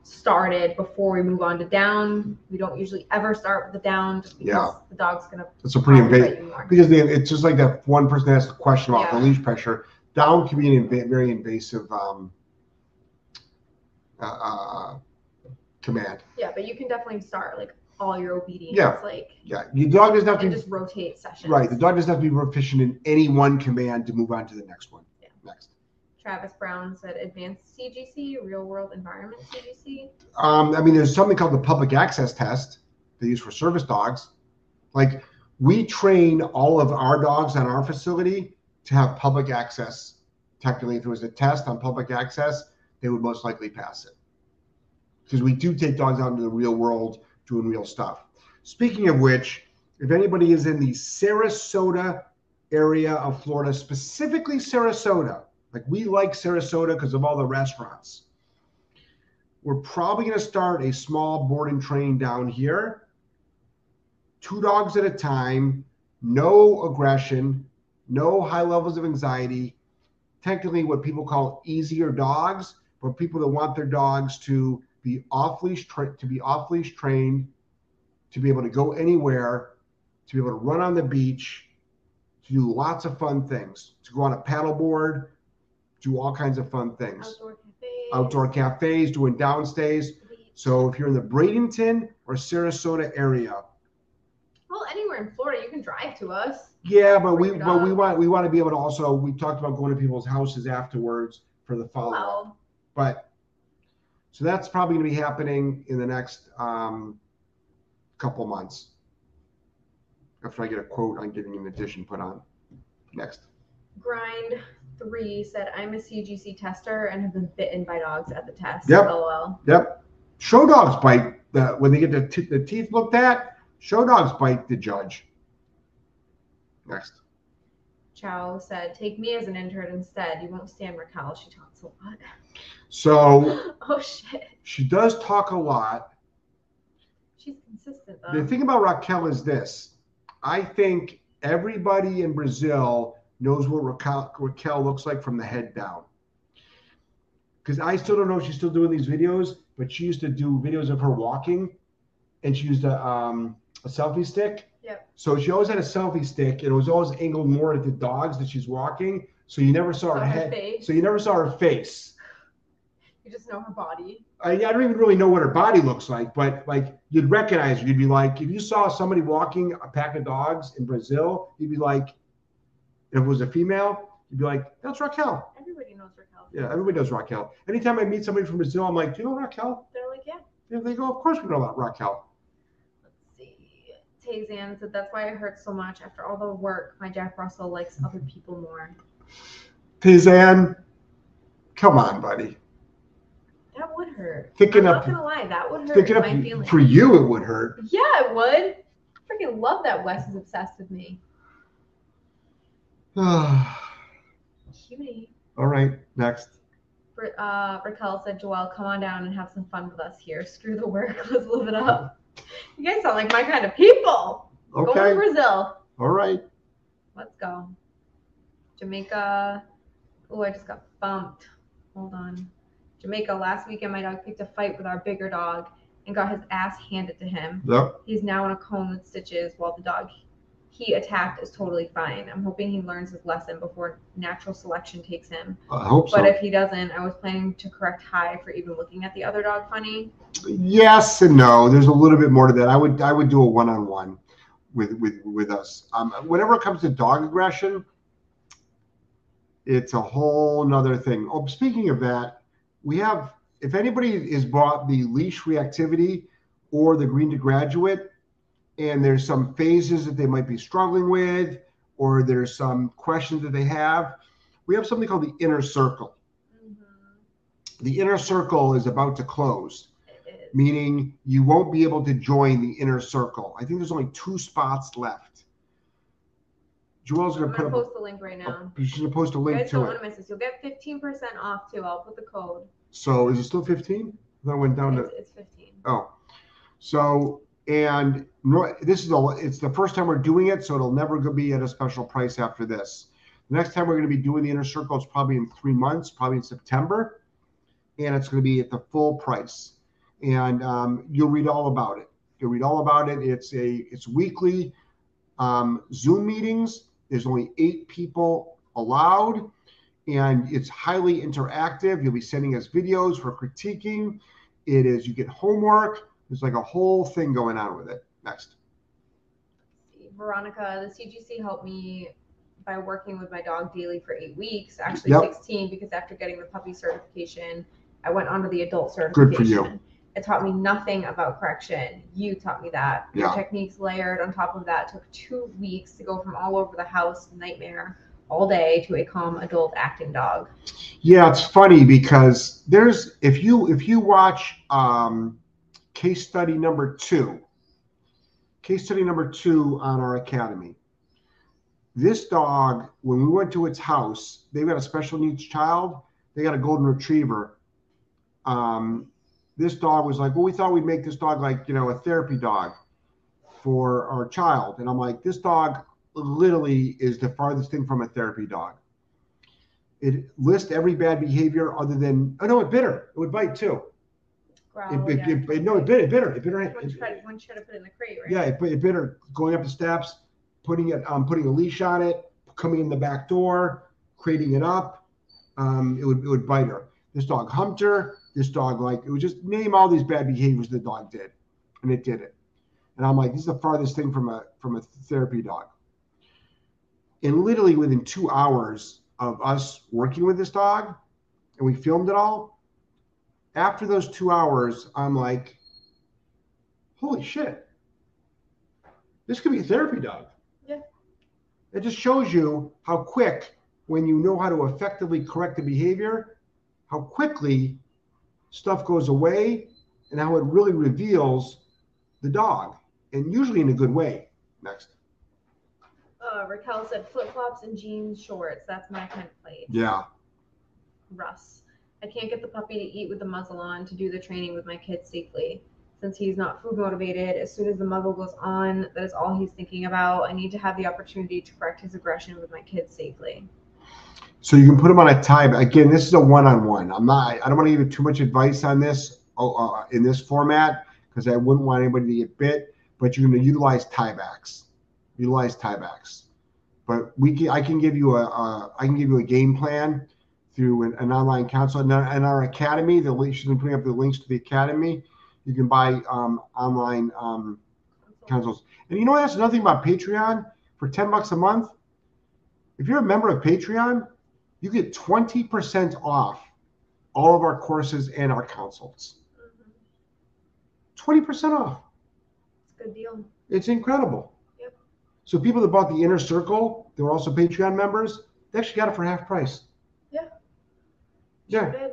started before we move on to down. We don't usually ever start with the down just because Yeah. the dog's to It's a pretty invasive. bite you more. because they, it's just like that one person asked a question about Yeah. the leash pressure. Down can be an inva- very invasive um, uh, uh, command. Yeah, but you can definitely start like all your obedience. Yeah. Like, Yeah, your dog doesn't have and to. just rotate sessions. Right, the dog doesn't have to be proficient in any one command to move on to the next one. Yeah. Next. Travis Brown said advanced CGC, real world environment CGC. Um, I mean, there's something called the public access test they use for service dogs. Like we train all of our dogs on our facility to have public access. Technically, if there was a test on public access, they would most likely pass it. Because we do take dogs out into the real world doing real stuff. Speaking of which, if anybody is in the Sarasota area of Florida, specifically Sarasota, like we like Sarasota because of all the restaurants. We're probably going to start a small board and train down here. Two dogs at a time no aggression no high levels of anxiety. Technically what people call easier dogs but people that want their dogs to be off leash tra- to be off leash trained to be able to go anywhere to be able to run on the beach to do lots of fun things to go on a paddleboard do all kinds of fun things Outdoor cafe. outdoor cafes, doing downstays. So if you're in the Bradenton or Sarasota area, Well, anywhere in Florida, you can drive to us. yeah, but we but we want we want to be able to also we talked about going to people's houses afterwards for the follow up. Well, But so that's probably going to be happening in the next um, couple months. After I get a quote on getting an addition put on. Next. Grind three said, "I'm a CGC tester and have been bitten by dogs at the test." Yep. LOL. Yep. Show dogs bite the, when they get the, t- the teeth looked at. Show dogs bite the judge. Next. Chow said, "Take me as an intern instead. You won't stand Raquel. She talks a lot." So oh shit. she does talk a lot. She's consistent The thing about Raquel is this. I think everybody in Brazil knows what Raquel, Raquel looks like from the head down. Because I still don't know if she's still doing these videos, but she used to do videos of her walking, and she used a um, a selfie stick, Yep. So she always had a selfie stick, and it was always angled more at the dogs that she's walking. So you never saw Saw her head. face. So you never saw her face. You just know her body. I, I don't even really know what her body looks like, but like you'd recognize her. You'd be like, if you saw somebody walking a pack of dogs in Brazil, you'd be like, if it was a female, you'd be like, that's Raquel. Everybody knows Raquel. Yeah, everybody knows Raquel. Anytime I meet somebody from Brazil, I'm like, do you know Raquel? They're like, yeah. They go, of course we know about Raquel. Let's see. Tazan said that's why it hurts so much. After all the work, my Jack Russell likes other people more. Tizan, come on, buddy. That would hurt. Thinking I'm up, not gonna lie, that would hurt thinking my up feelings. for you, it would hurt. Yeah, it would. I freaking love that Wes is obsessed with me. All right, next. Uh, Raquel said, Joelle, come on down and have some fun with us here. Screw the work. Let's live it up. You guys sound like my kind of people. Go to Brazil. all right. Let's go. Jamaica. Oh, I just got bumped. Hold on. Jamaica. Last weekend, my dog picked a fight with our bigger dog and got his ass handed to him. Yep. He's now in a cone with stitches, while the dog he attacked is totally fine. I'm hoping he learns his lesson before natural selection takes him. I hope so. But if he doesn't, I was planning to correct High for even looking at the other dog funny. yes and no. There's a little bit more to that. I would I would do a one on one with with with us. Um, whenever it comes to dog aggression, it's a whole nother thing. Oh, speaking of that, we have if anybody has bought the leash reactivity or the green to graduate, and there's some phases that they might be struggling with, or there's some questions that they have, we have something called the inner circle. Mm-hmm. The inner circle is about to close meaning you won't be able to join the inner circle. I think there's only two spots left. Joelle's gonna put gonna post the link right A, now. Oh, she's gonna post a You link guys don't to want it. to miss this. You'll get 15% off too. I'll put the code. So is it still 15? That went down to It's, it's 15. oh. So and this is the it's the first time we're doing it, so it'll never be at a special price after this. The next time we're going to be doing the inner circle is probably in three months, probably in September, and it's going to be at the full price. And um, you'll read all about it. You'll read all about it. It's a it's weekly um, Zoom meetings. There's only eight people allowed, and it's highly interactive. You'll be sending us videos for critiquing. It is you get homework. There's like a whole thing going on with it. Next. Veronica, the CGC helped me by working with my dog daily for eight weeks, actually Yep. 16, because after getting the puppy certification, I went on to the adult certification. Good for you. It taught me nothing about correction. You taught me that. Your Yeah. techniques layered on top of that took two weeks to go from all over the house nightmare all day to a calm adult acting dog. Yeah, it's funny because there's if you if you watch um, case study number two, case study number two on our academy. This dog, when we went to its house, they've got a special needs child. They got a golden retriever. Um, this dog was like, well, we thought we'd make this dog like you know a therapy dog for our child, and I'm like, this dog literally is the farthest thing from a therapy dog it lists every bad behavior other than oh no it bit her it would bite too Growl, it, it, it, it- no it bit it bit her it bit her One it- should, one should have put in the crate, right? yeah it, bit- it bit her going up the steps putting it um putting a leash on it coming in the back door crating it up um it would it would bite her. This dog humped her. This dog like it would just name all these bad behaviors the dog did and it did it. And i'm like this is the farthest thing from a from a therapy dog. And literally within two hours of us working with this dog and we filmed it all after those two hours i'm like holy shit this could be a therapy dog Yeah. it just shows you how quick when you know how to effectively correct the behavior how quickly stuff goes away and how it really reveals the dog and usually in a good way next Uh, Raquel said flip flops and jeans shorts. That's my kind of place. yeah Russ. I can't get the puppy to eat with the muzzle on to do the training with my kids safely. Since he's not food motivated, as soon as the muzzle goes on, that is all he's thinking about. I need to have the opportunity to correct his aggression with my kids safely. So you can put him on a tie. Again, this is a one-on-one. I'm not. I don't want to give you too much advice on this oh, uh, in this format because I wouldn't want anybody to get bit. But you're going to utilize tiebacks. utilize tiebacks. But we can, I can give you a, a I can give you a game plan through an, an online council and our, and our academy. The link she's been putting up the links to the academy. You can buy um, online um, councils. And you know that's another thing about Patreon for ten bucks a month. If you're a member of Patreon, you get twenty percent off all of our courses and our consults. Mhm. Twenty percent off. It's a good deal. It's incredible. Yep. So people that bought the inner circle, they were also Patreon members. They actually got it for half price. Yeah.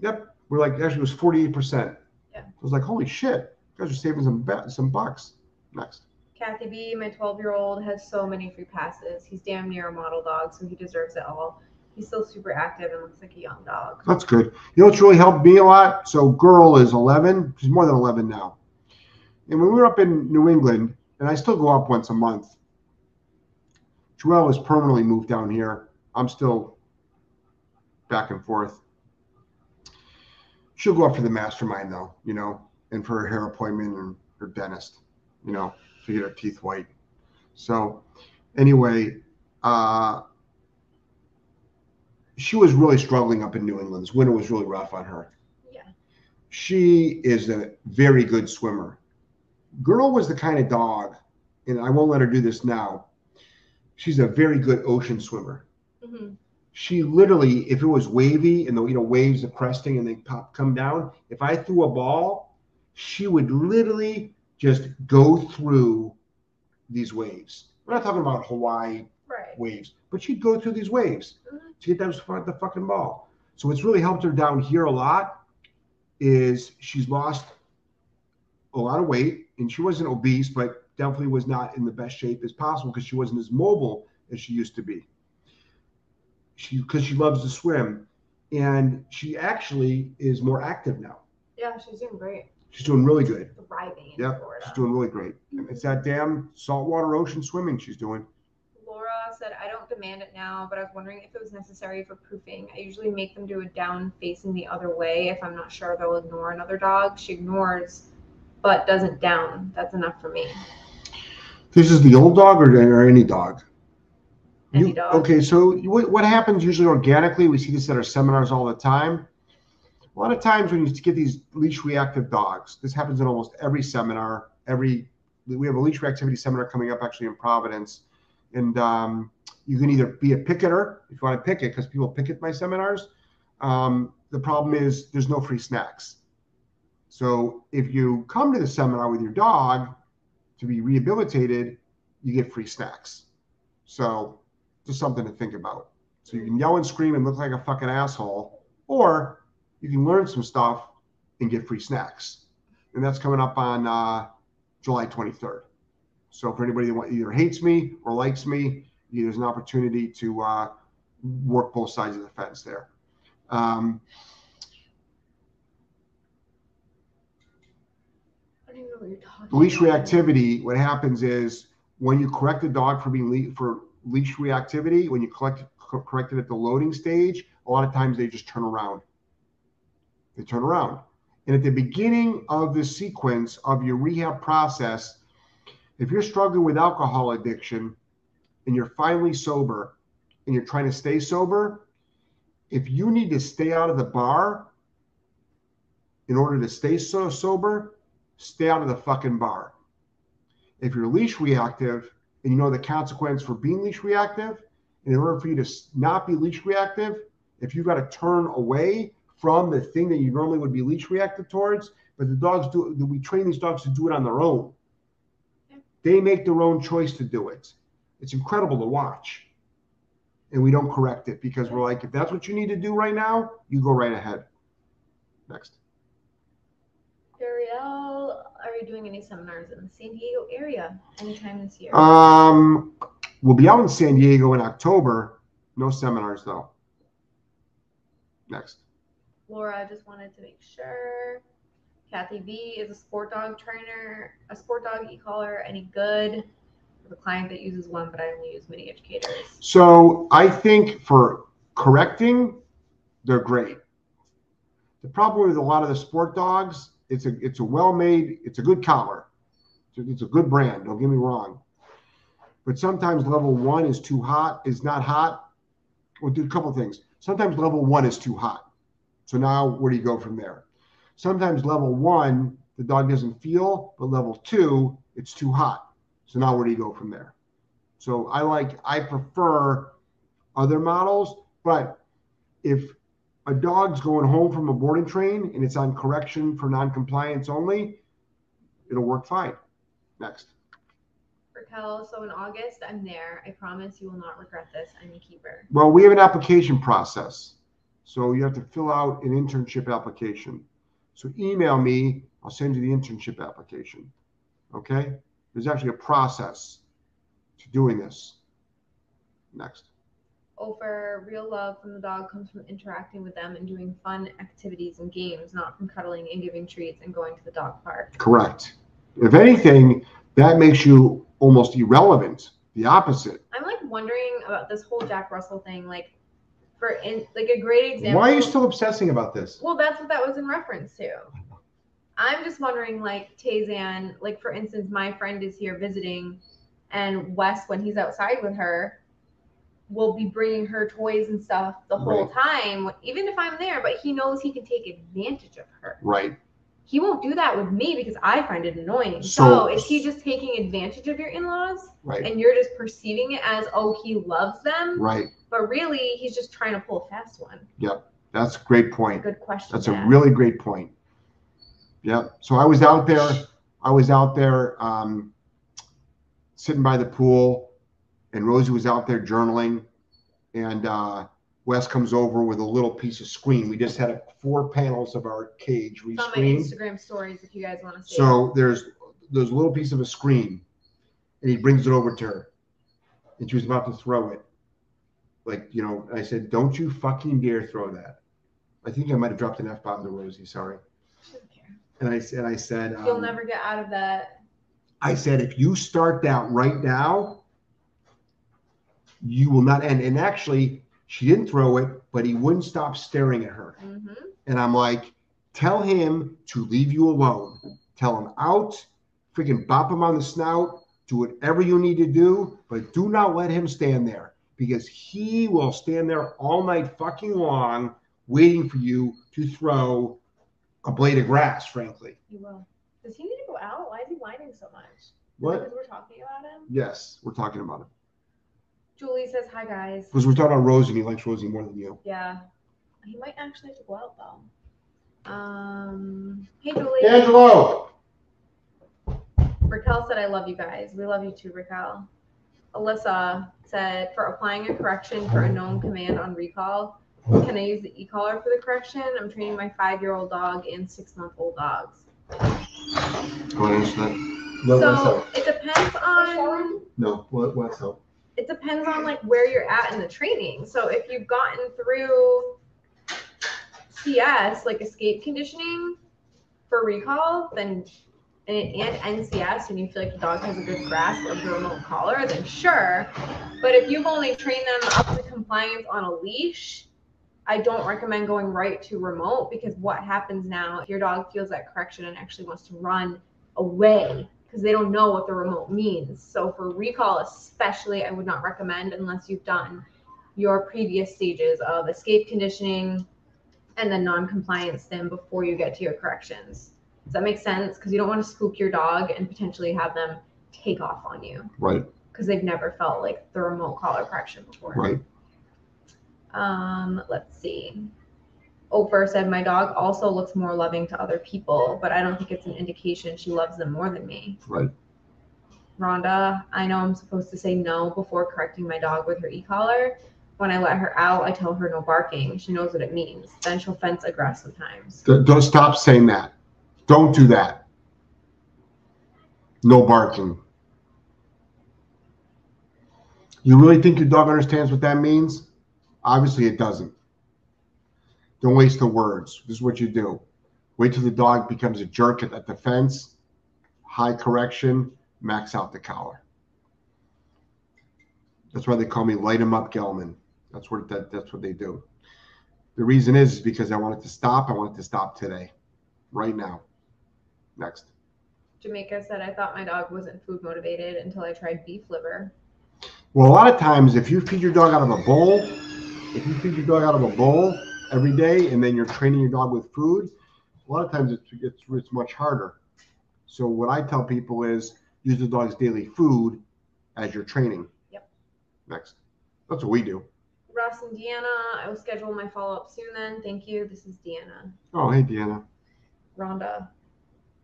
Yep. We're like actually it was forty eight percent. Yeah. I was like, holy shit, you guys are saving some ba- some bucks. Next. Kathy B, my 12 year old, has so many free passes. He's damn near a model dog, so he deserves it all. He's still super active and looks like a young dog. That's good. You know what's really helped me a lot? So girl is eleven. She's more than eleven now. And when we were up in New England, and I still go up once a month. Joelle has permanently moved down here. I'm still back and forth. She'll go up for the mastermind though, you know, and for her hair appointment and her dentist, you know, to get her teeth white. So anyway, uh she was really struggling up in New England. This winter was really rough on her. Yeah. She is a very good swimmer. Girl was the kind of dog, and I won't let her do this now. She's a very good ocean swimmer. hmm She literally, if it was wavy and the you know waves are cresting and they pop come down, if I threw a ball, she would literally just go through these waves. We're not talking about Hawaii Right. waves, but she'd go through these waves Mhm. to get those the fucking ball. So what's really helped her down here a lot is she's lost a lot of weight, and she wasn't obese, but definitely was not in the best shape as possible because she wasn't as mobile as she used to be. She because she loves to swim, and she actually is more active now. Yeah, she's doing great. She's doing really good. Thriving in Yep, Florida. she's doing really great. It's that damn saltwater ocean swimming she's doing. Laura said, I don't demand it now, but I was wondering if it was necessary for proofing. I usually make them do a down facing the other way if I'm not sure they'll ignore another dog. She ignores, but doesn't down. That's enough for me. This is the old dog or, or any dog? You- Okay, so what, what happens usually organically, we see this at our seminars all the time. A lot of times when you get these leash reactive dogs, this happens in almost every seminar. Every we have a leash reactivity seminar coming up actually in Providence, and um, you can either be a picketer if you want to pick it because people picket my seminars. Um, the problem is there's no free snacks. So if you come to the seminar with your dog to be rehabilitated, you get free snacks. So just something to think about. So you can yell and scream and look like a fucking asshole, or you can learn some stuff and get free snacks. And that's coming up on uh, July 23rd. So for anybody that either hates me or likes me, there's an opportunity to uh, work both sides of the fence there. Um, I don't even know what you're talking leash reactivity, what happens is when you correct a dog for being le- for leash reactivity, when you collect correct it at the loading stage, a lot of times they just turn around. They turn around. And at the beginning of the sequence of your rehab process, if you're struggling with alcohol addiction and you're finally sober and you're trying to stay sober, if you need to stay out of the bar in order to stay so sober, stay out of the fucking bar. If you're leash reactive and you know the consequence for being leash reactive, and in order for you to not be leash reactive, if you've got to turn away from the thing that you normally would be leash reactive towards, but the dogs do, we train these dogs to do it on their own. They make their own choice to do it. It's incredible to watch. And we don't correct it because we're like, if that's what you need to do right now, you go right ahead. Next. Ariel, are you doing any seminars in the San Diego area anytime this year? Um, we'll be out in San Diego in October. No seminars though. Next. Laura, I just wanted to make sure. Kathy B is a sport dog trainer, a sport dog e-collar, any good? A client that uses one, but I only use mini educators. So I think for correcting, they're great. The problem with a lot of the sport dogs, it's a it's a well-made, it's a good collar. It's a, good brand. Don't get me wrong. But sometimes level one is too hot, is not hot. We'll do a couple things. Sometimes level one is too hot. So now where do you go from there? Sometimes level one, the dog doesn't feel, but level two, it's too hot. So now where do you go from there? So I like, I prefer other models, but if a dog's going home from a boarding train and it's on correction for non-compliance only, it'll work fine. Next. Raquel, so in August, I'm there. I promise you will not regret this. I'm a keeper. Well, we have an application process. So you have to fill out an internship application. So email me, I'll send you the internship application. Okay? There's actually a process to doing this. Next. Ofer real love from the dog comes from interacting with them and doing fun activities and games, not from cuddling and giving treats and going to the dog park. Correct. If anything, that makes you almost irrelevant. The opposite. I'm like wondering about this whole Jack Russell thing. Like, for in like a great example. Why are you still obsessing about this? Well, that's what that was in reference to. I'm just wondering, like Tazan, like for instance, my friend is here visiting, and Wes, when he's outside with her, will be bringing her toys and stuff the whole time, even if I'm there. But he knows he can take advantage of her. Right. He won't do that with me because I find it annoying. So, So- is he just taking advantage of your in-laws, Right. and you're just perceiving it as, oh, he loves them, Right. but really he's just trying to pull a fast one. Yep. That's a great point. Good question. That's a really great point. Yep. So I was out there. I was out there um, sitting by the pool, and Rosie was out there journaling, and uh, Wes comes over with a little piece of screen. We just had a, four panels of our cage on my. Instagram stories if you guys want to see. it. So there's there's a little piece of a screen, and he brings it over to her, and she was about to throw it. Like you know, I said, "Don't you fucking dare throw that." I think I might have dropped an f bomb to Rosie. Sorry. She doesn't care. And I said, I said, You'll um, never get out of that. I said, if you start that right now, you will not end. And actually, she didn't throw it, but he wouldn't stop staring at her. hmm And I'm like, tell him to leave you alone. Tell him out, freaking bop him on the snout, do whatever you need to do, but do not let him stand there because he will stand there all night fucking long waiting for you to throw a blade of grass, frankly. You will. Does he need to go out? Why is he whining so much? What? Because we're talking about him. Yes, we're talking about it. Julie says hi, guys. Because we're talking about Rosie, and he likes Rosie more than you. Yeah. He might actually have to go out though. Um. Hey, Julie. Angelo! Raquel said, "I love you guys. We love you too, Raquel." Alyssa said, "For applying a correction for a known command on recall, can I use the e-collar for the correction? I'm training my five-year-old dog and six-month-old dogs." Want to answer that? What, what's So it depends on No, what, what's up? It depends on like where you're at in the training. So if you've gotten through CS, like escape conditioning for recall, then and, and NCS, and you feel like the dog has a good grasp of the remote collar, then sure. But if you've only trained them up to compliance on a leash, I don't recommend going right to remote because what happens now if your dog feels that correction and actually wants to run away because they don't know what the remote means. So for recall, especially, I would not recommend unless you've done your previous stages of escape conditioning and then non-compliance stim before you get to your corrections. Does that make sense? Because you don't want to spook your dog and potentially have them take off on you Right, because they've never felt like the remote collar correction before. right. Um, let's see. Ofer said, My dog also looks more loving to other people, but I don't think it's an indication she loves them more than me. Right. Rhonda, I know I'm supposed to say no before correcting my dog with her e collar. When I let her out, I tell her no barking. She knows what it means. Then she'll fence aggress sometimes. D- Don't stop saying that. Don't do that. No barking. You really think your dog understands what that means? Obviously, it doesn't. Don't waste the words. This is what you do. Wait till the dog becomes a jerk at, the fence, high correction, max out the collar. That's why they call me light 'em up Gellman. That's what that, that's what they do. The reason is, is because I want it to stop. I want it to stop today, right now. Next. Jamaica said, I thought my dog wasn't food motivated until I tried beef liver. Well, a lot of times, if you feed your dog out of a bowl, if you feed your dog out of a bowl every day, and then you're training your dog with food, a lot of times it's it's, it's much harder. So what I tell people is use the dog's daily food as your training. Yep. Next, that's what we do. Ross and Deanna, I will schedule my follow up soon then. Thank you. This is Deanna. Oh, hey, Deanna. Rhonda.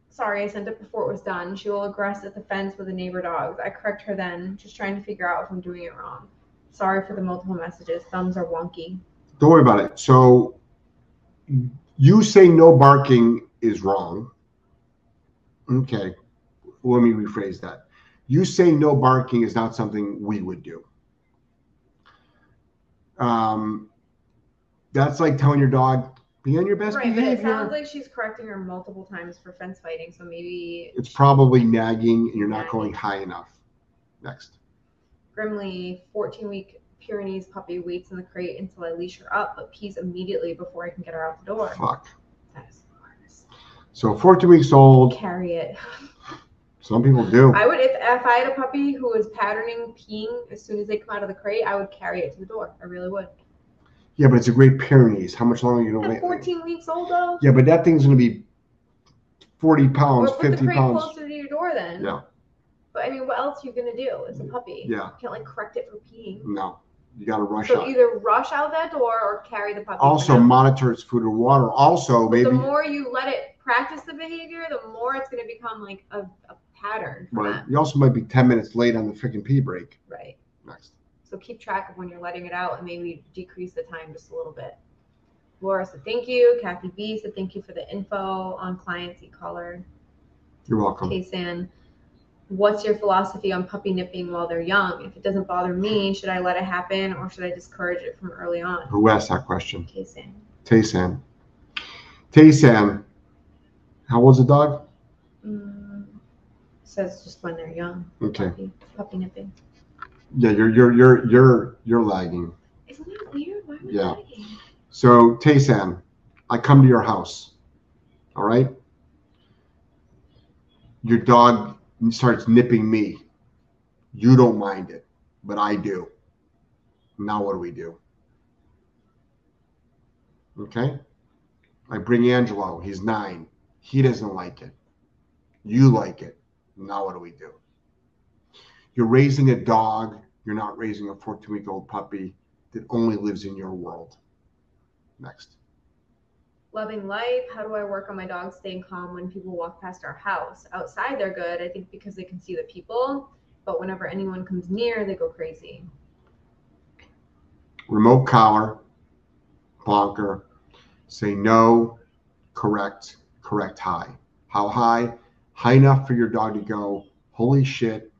Sorry, I sent it before it was done. She will aggress at the fence with the neighbor dogs. I correct her then, just trying to figure out if I'm doing it wrong. Sorry for the multiple messages. Thumbs are wonky. Don't worry about it. So you say no barking is wrong. Okay. Let me rephrase that. You say no barking is not something we would do. Um, that's like telling your dog, be on your best right, but it sounds like she's correcting her multiple times for fence fighting, so maybe it's probably nagging and you're not Nagging. going high enough. Next. Grimly, 14 week Pyrenees puppy waits in the crate until I leash her up, but pees immediately before I can get her out the door. Fuck. That is the hardest. So 14 weeks old. Carry it. Some people do. I would if, if I had a puppy who was patterning peeing as soon as they come out of the crate, I would carry it to the door. I really would. Yeah, but it's a Great Pyrenees. How much longer are you gonna wait? 14 weeks old though. Yeah, but that thing's gonna be 40 pounds, or put the 50 crate pounds. closer to your door then. Yeah. But I mean, what else are you gonna do? It's a mm, puppy. Yeah. You can't like correct it for peeing. No, you got to rush So out. either rush out that door or carry the puppy. Also, monitor its food or water. Also, maybe the more you let it practice the behavior, the more it's gonna become like a, a pattern right. You also might be 10 minutes late on the freaking pee break. Right. Next. So keep track of when you're letting it out and maybe decrease the time just a little bit. Laura said thank you. Kathy B said thank you for the info on clients e-collar. You're welcome. Kaysan, what's your philosophy on puppy nipping while they're young? If it doesn't bother me, should I let it happen or should I discourage it from early on? Who asked that question? Kaysan. Taysan. Taysan. How old's the dog? Mm, says just when they're young. Okay. Puppy, puppy nipping. Yeah, you're you're you're you're you're lagging. Isn't that weird? Why am Yeah. lagging? So Taysan, I come to your house. All right. Your dog starts nipping me. You don't mind it, but I do. Now what do we do? Okay. I bring Angelo. He's nine. He doesn't like it. You like it. Now what do we do? You're raising a dog. You're not raising a 14 week old puppy that only lives in your world. Next. Loving life. How do I work on my dog staying calm when people walk past our house? Outside, they're good, I think, because they can see the people. But whenever anyone comes near, they go crazy. Remote collar, bonker, say no, correct, correct high. How high? High enough for your dog to go, holy shit,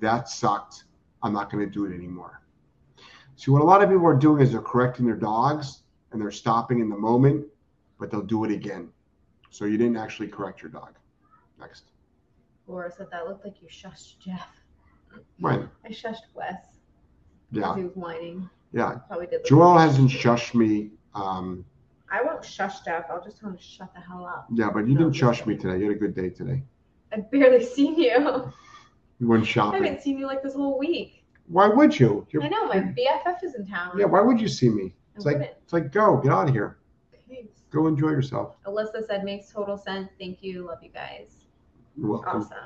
that sucked. I'm not going to do it anymore. See, what a lot of people are doing is they're correcting their dogs and they're stopping in the moment, but they'll do it again. So you didn't actually correct your dog. Next. Laura said that looked like you shushed Jeff. Right. I shushed Wes Yeah. he was whining. Yeah. Probably did. Joelle hasn't shushed me. Um, I won't shush Jeff. I'll just tell him to shut the hell up. yeah, but you No, didn't shush me today. You had a good day today. I've barely seen you. You went shopping. I haven't seen you like this whole week. Why would you? You're- I know my BFF is in town. Yeah, why would you see me? I It's like wouldn't. it's like go, get out of here. Go enjoy yourself. Alyssa said makes total sense. Thank you. Love you guys. You're welcome. Awesome.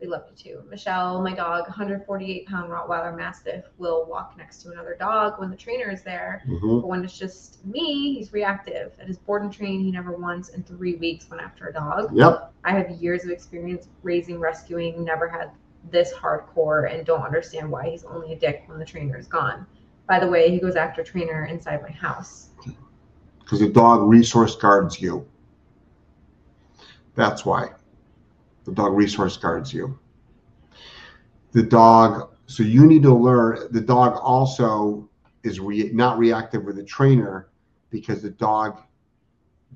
We love you too. Michelle, my dog, 148 pound Rottweiler Mastiff, will walk next to another dog when the trainer is there. Mhm. But when it's just me, he's reactive. At his board and train, he never once in three weeks went after a dog. Yep. I have years of experience raising, rescuing, never had this hardcore, and don't understand why he's only a dick when the trainer is gone. By the way, he goes after trainer inside my house. Because the dog resource guards you. That's why. The dog resource guards you. The dog, so you need to learn, the dog also is re, not reactive with the trainer because the dog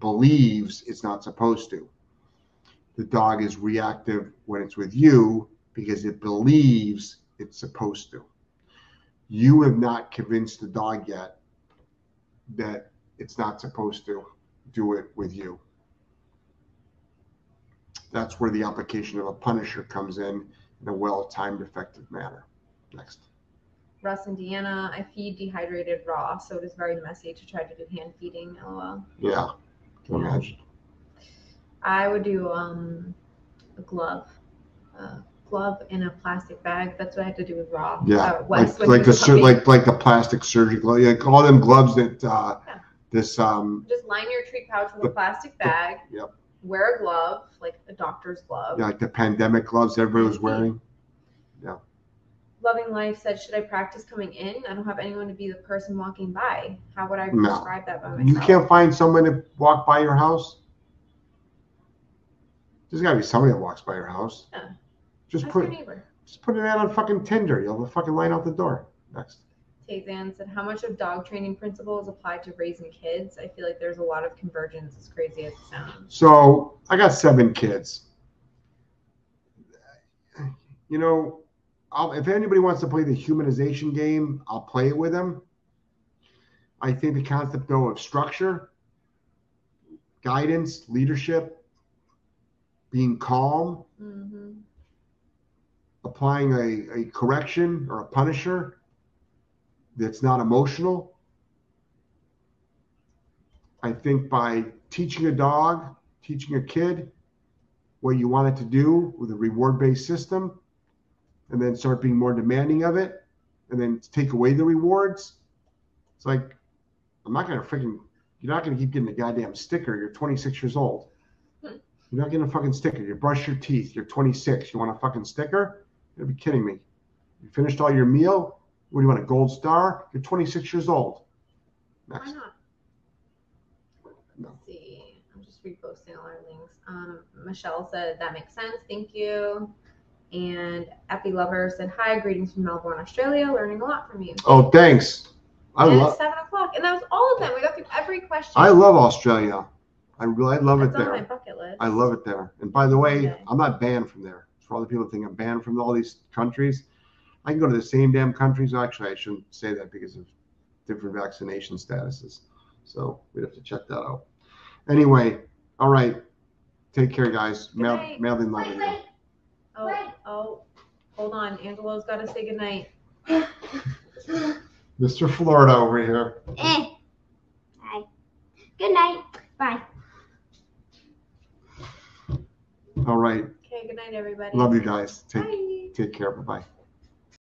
believes it's not supposed to. The dog is reactive when it's with you because it believes it's supposed to. You have not convinced the dog yet that it's not supposed to do it with you. That's where the application of a punisher comes in in a well timed, effective manner. Next. Russ, Indiana. I feed dehydrated raw, so it is very messy to try to do hand feeding. LOL. Yeah. Can you imagine? I would do um, a glove, a glove in a plastic bag. That's what I had to do with raw. Yeah. Uh, Like, like the sur- like like the plastic surgical like all them gloves that uh, Yeah. This um Just line your treat pouch with The- a plastic bag. yep. Wear a glove, like a doctor's glove. yeah, like the pandemic gloves everybody was wearing. Yeah. Loving Life said, "Should I practice coming in? I don't have anyone to be the person walking by. How would I No. prescribe that by myself?" You can't find someone to walk by your house. There's got to be somebody that walks by your house. Yeah. Just Ask put your neighbor. just put an ad on fucking Tinder. You'll have a fucking line out the door. Next. Tazan said, "How much of dog training principles apply to raising kids? I feel like there's a lot of convergence, as crazy as it sounds." So I got seven kids. You know, I'll, if anybody wants to play the humanization game, I'll play it with them. I think the concept though of structure, guidance, leadership, being calm, hmm applying a, a correction or a punisher that's not emotional. I think by teaching a dog, teaching a kid what you want it to do with a reward based system, and then start being more demanding of it, and then take away the rewards. It's like, I'm not going to freaking, you're not going to keep getting a goddamn sticker. You're 26 years old. You're not getting a fucking sticker. You brush your teeth. You're 26. You want a fucking sticker? You're be kidding me. You finished all your meal? What do you want, a gold star? You're 26 years old. Why not? Let's see. I'm just reposting all our links. Um, Michelle said that makes sense. Thank you. And Epi Lover said, "Hi, greetings from Melbourne, Australia. Learning a lot from you." Oh, thanks. I and love it's seven o'clock, and that was all of them. We got through every question. I love Australia. I really I love it That's on my there. bucket list. I love it there. And by the way, Okay. I'm not banned from there. For all the people that think I'm banned from all these countries, I can go to the same damn countries. Actually, I shouldn't say that because of different vaccination statuses. So we'd have to check that out. Anyway, all right. Take care, guys. Mail. Mailin love you. Oh, oh, hold on. Angelo's got to say goodnight. Mr. Florida over here. Eh. Bye. Good night. Bye. All right. Okay, good night, everybody. Love you guys. Take Bye. take care. Bye bye.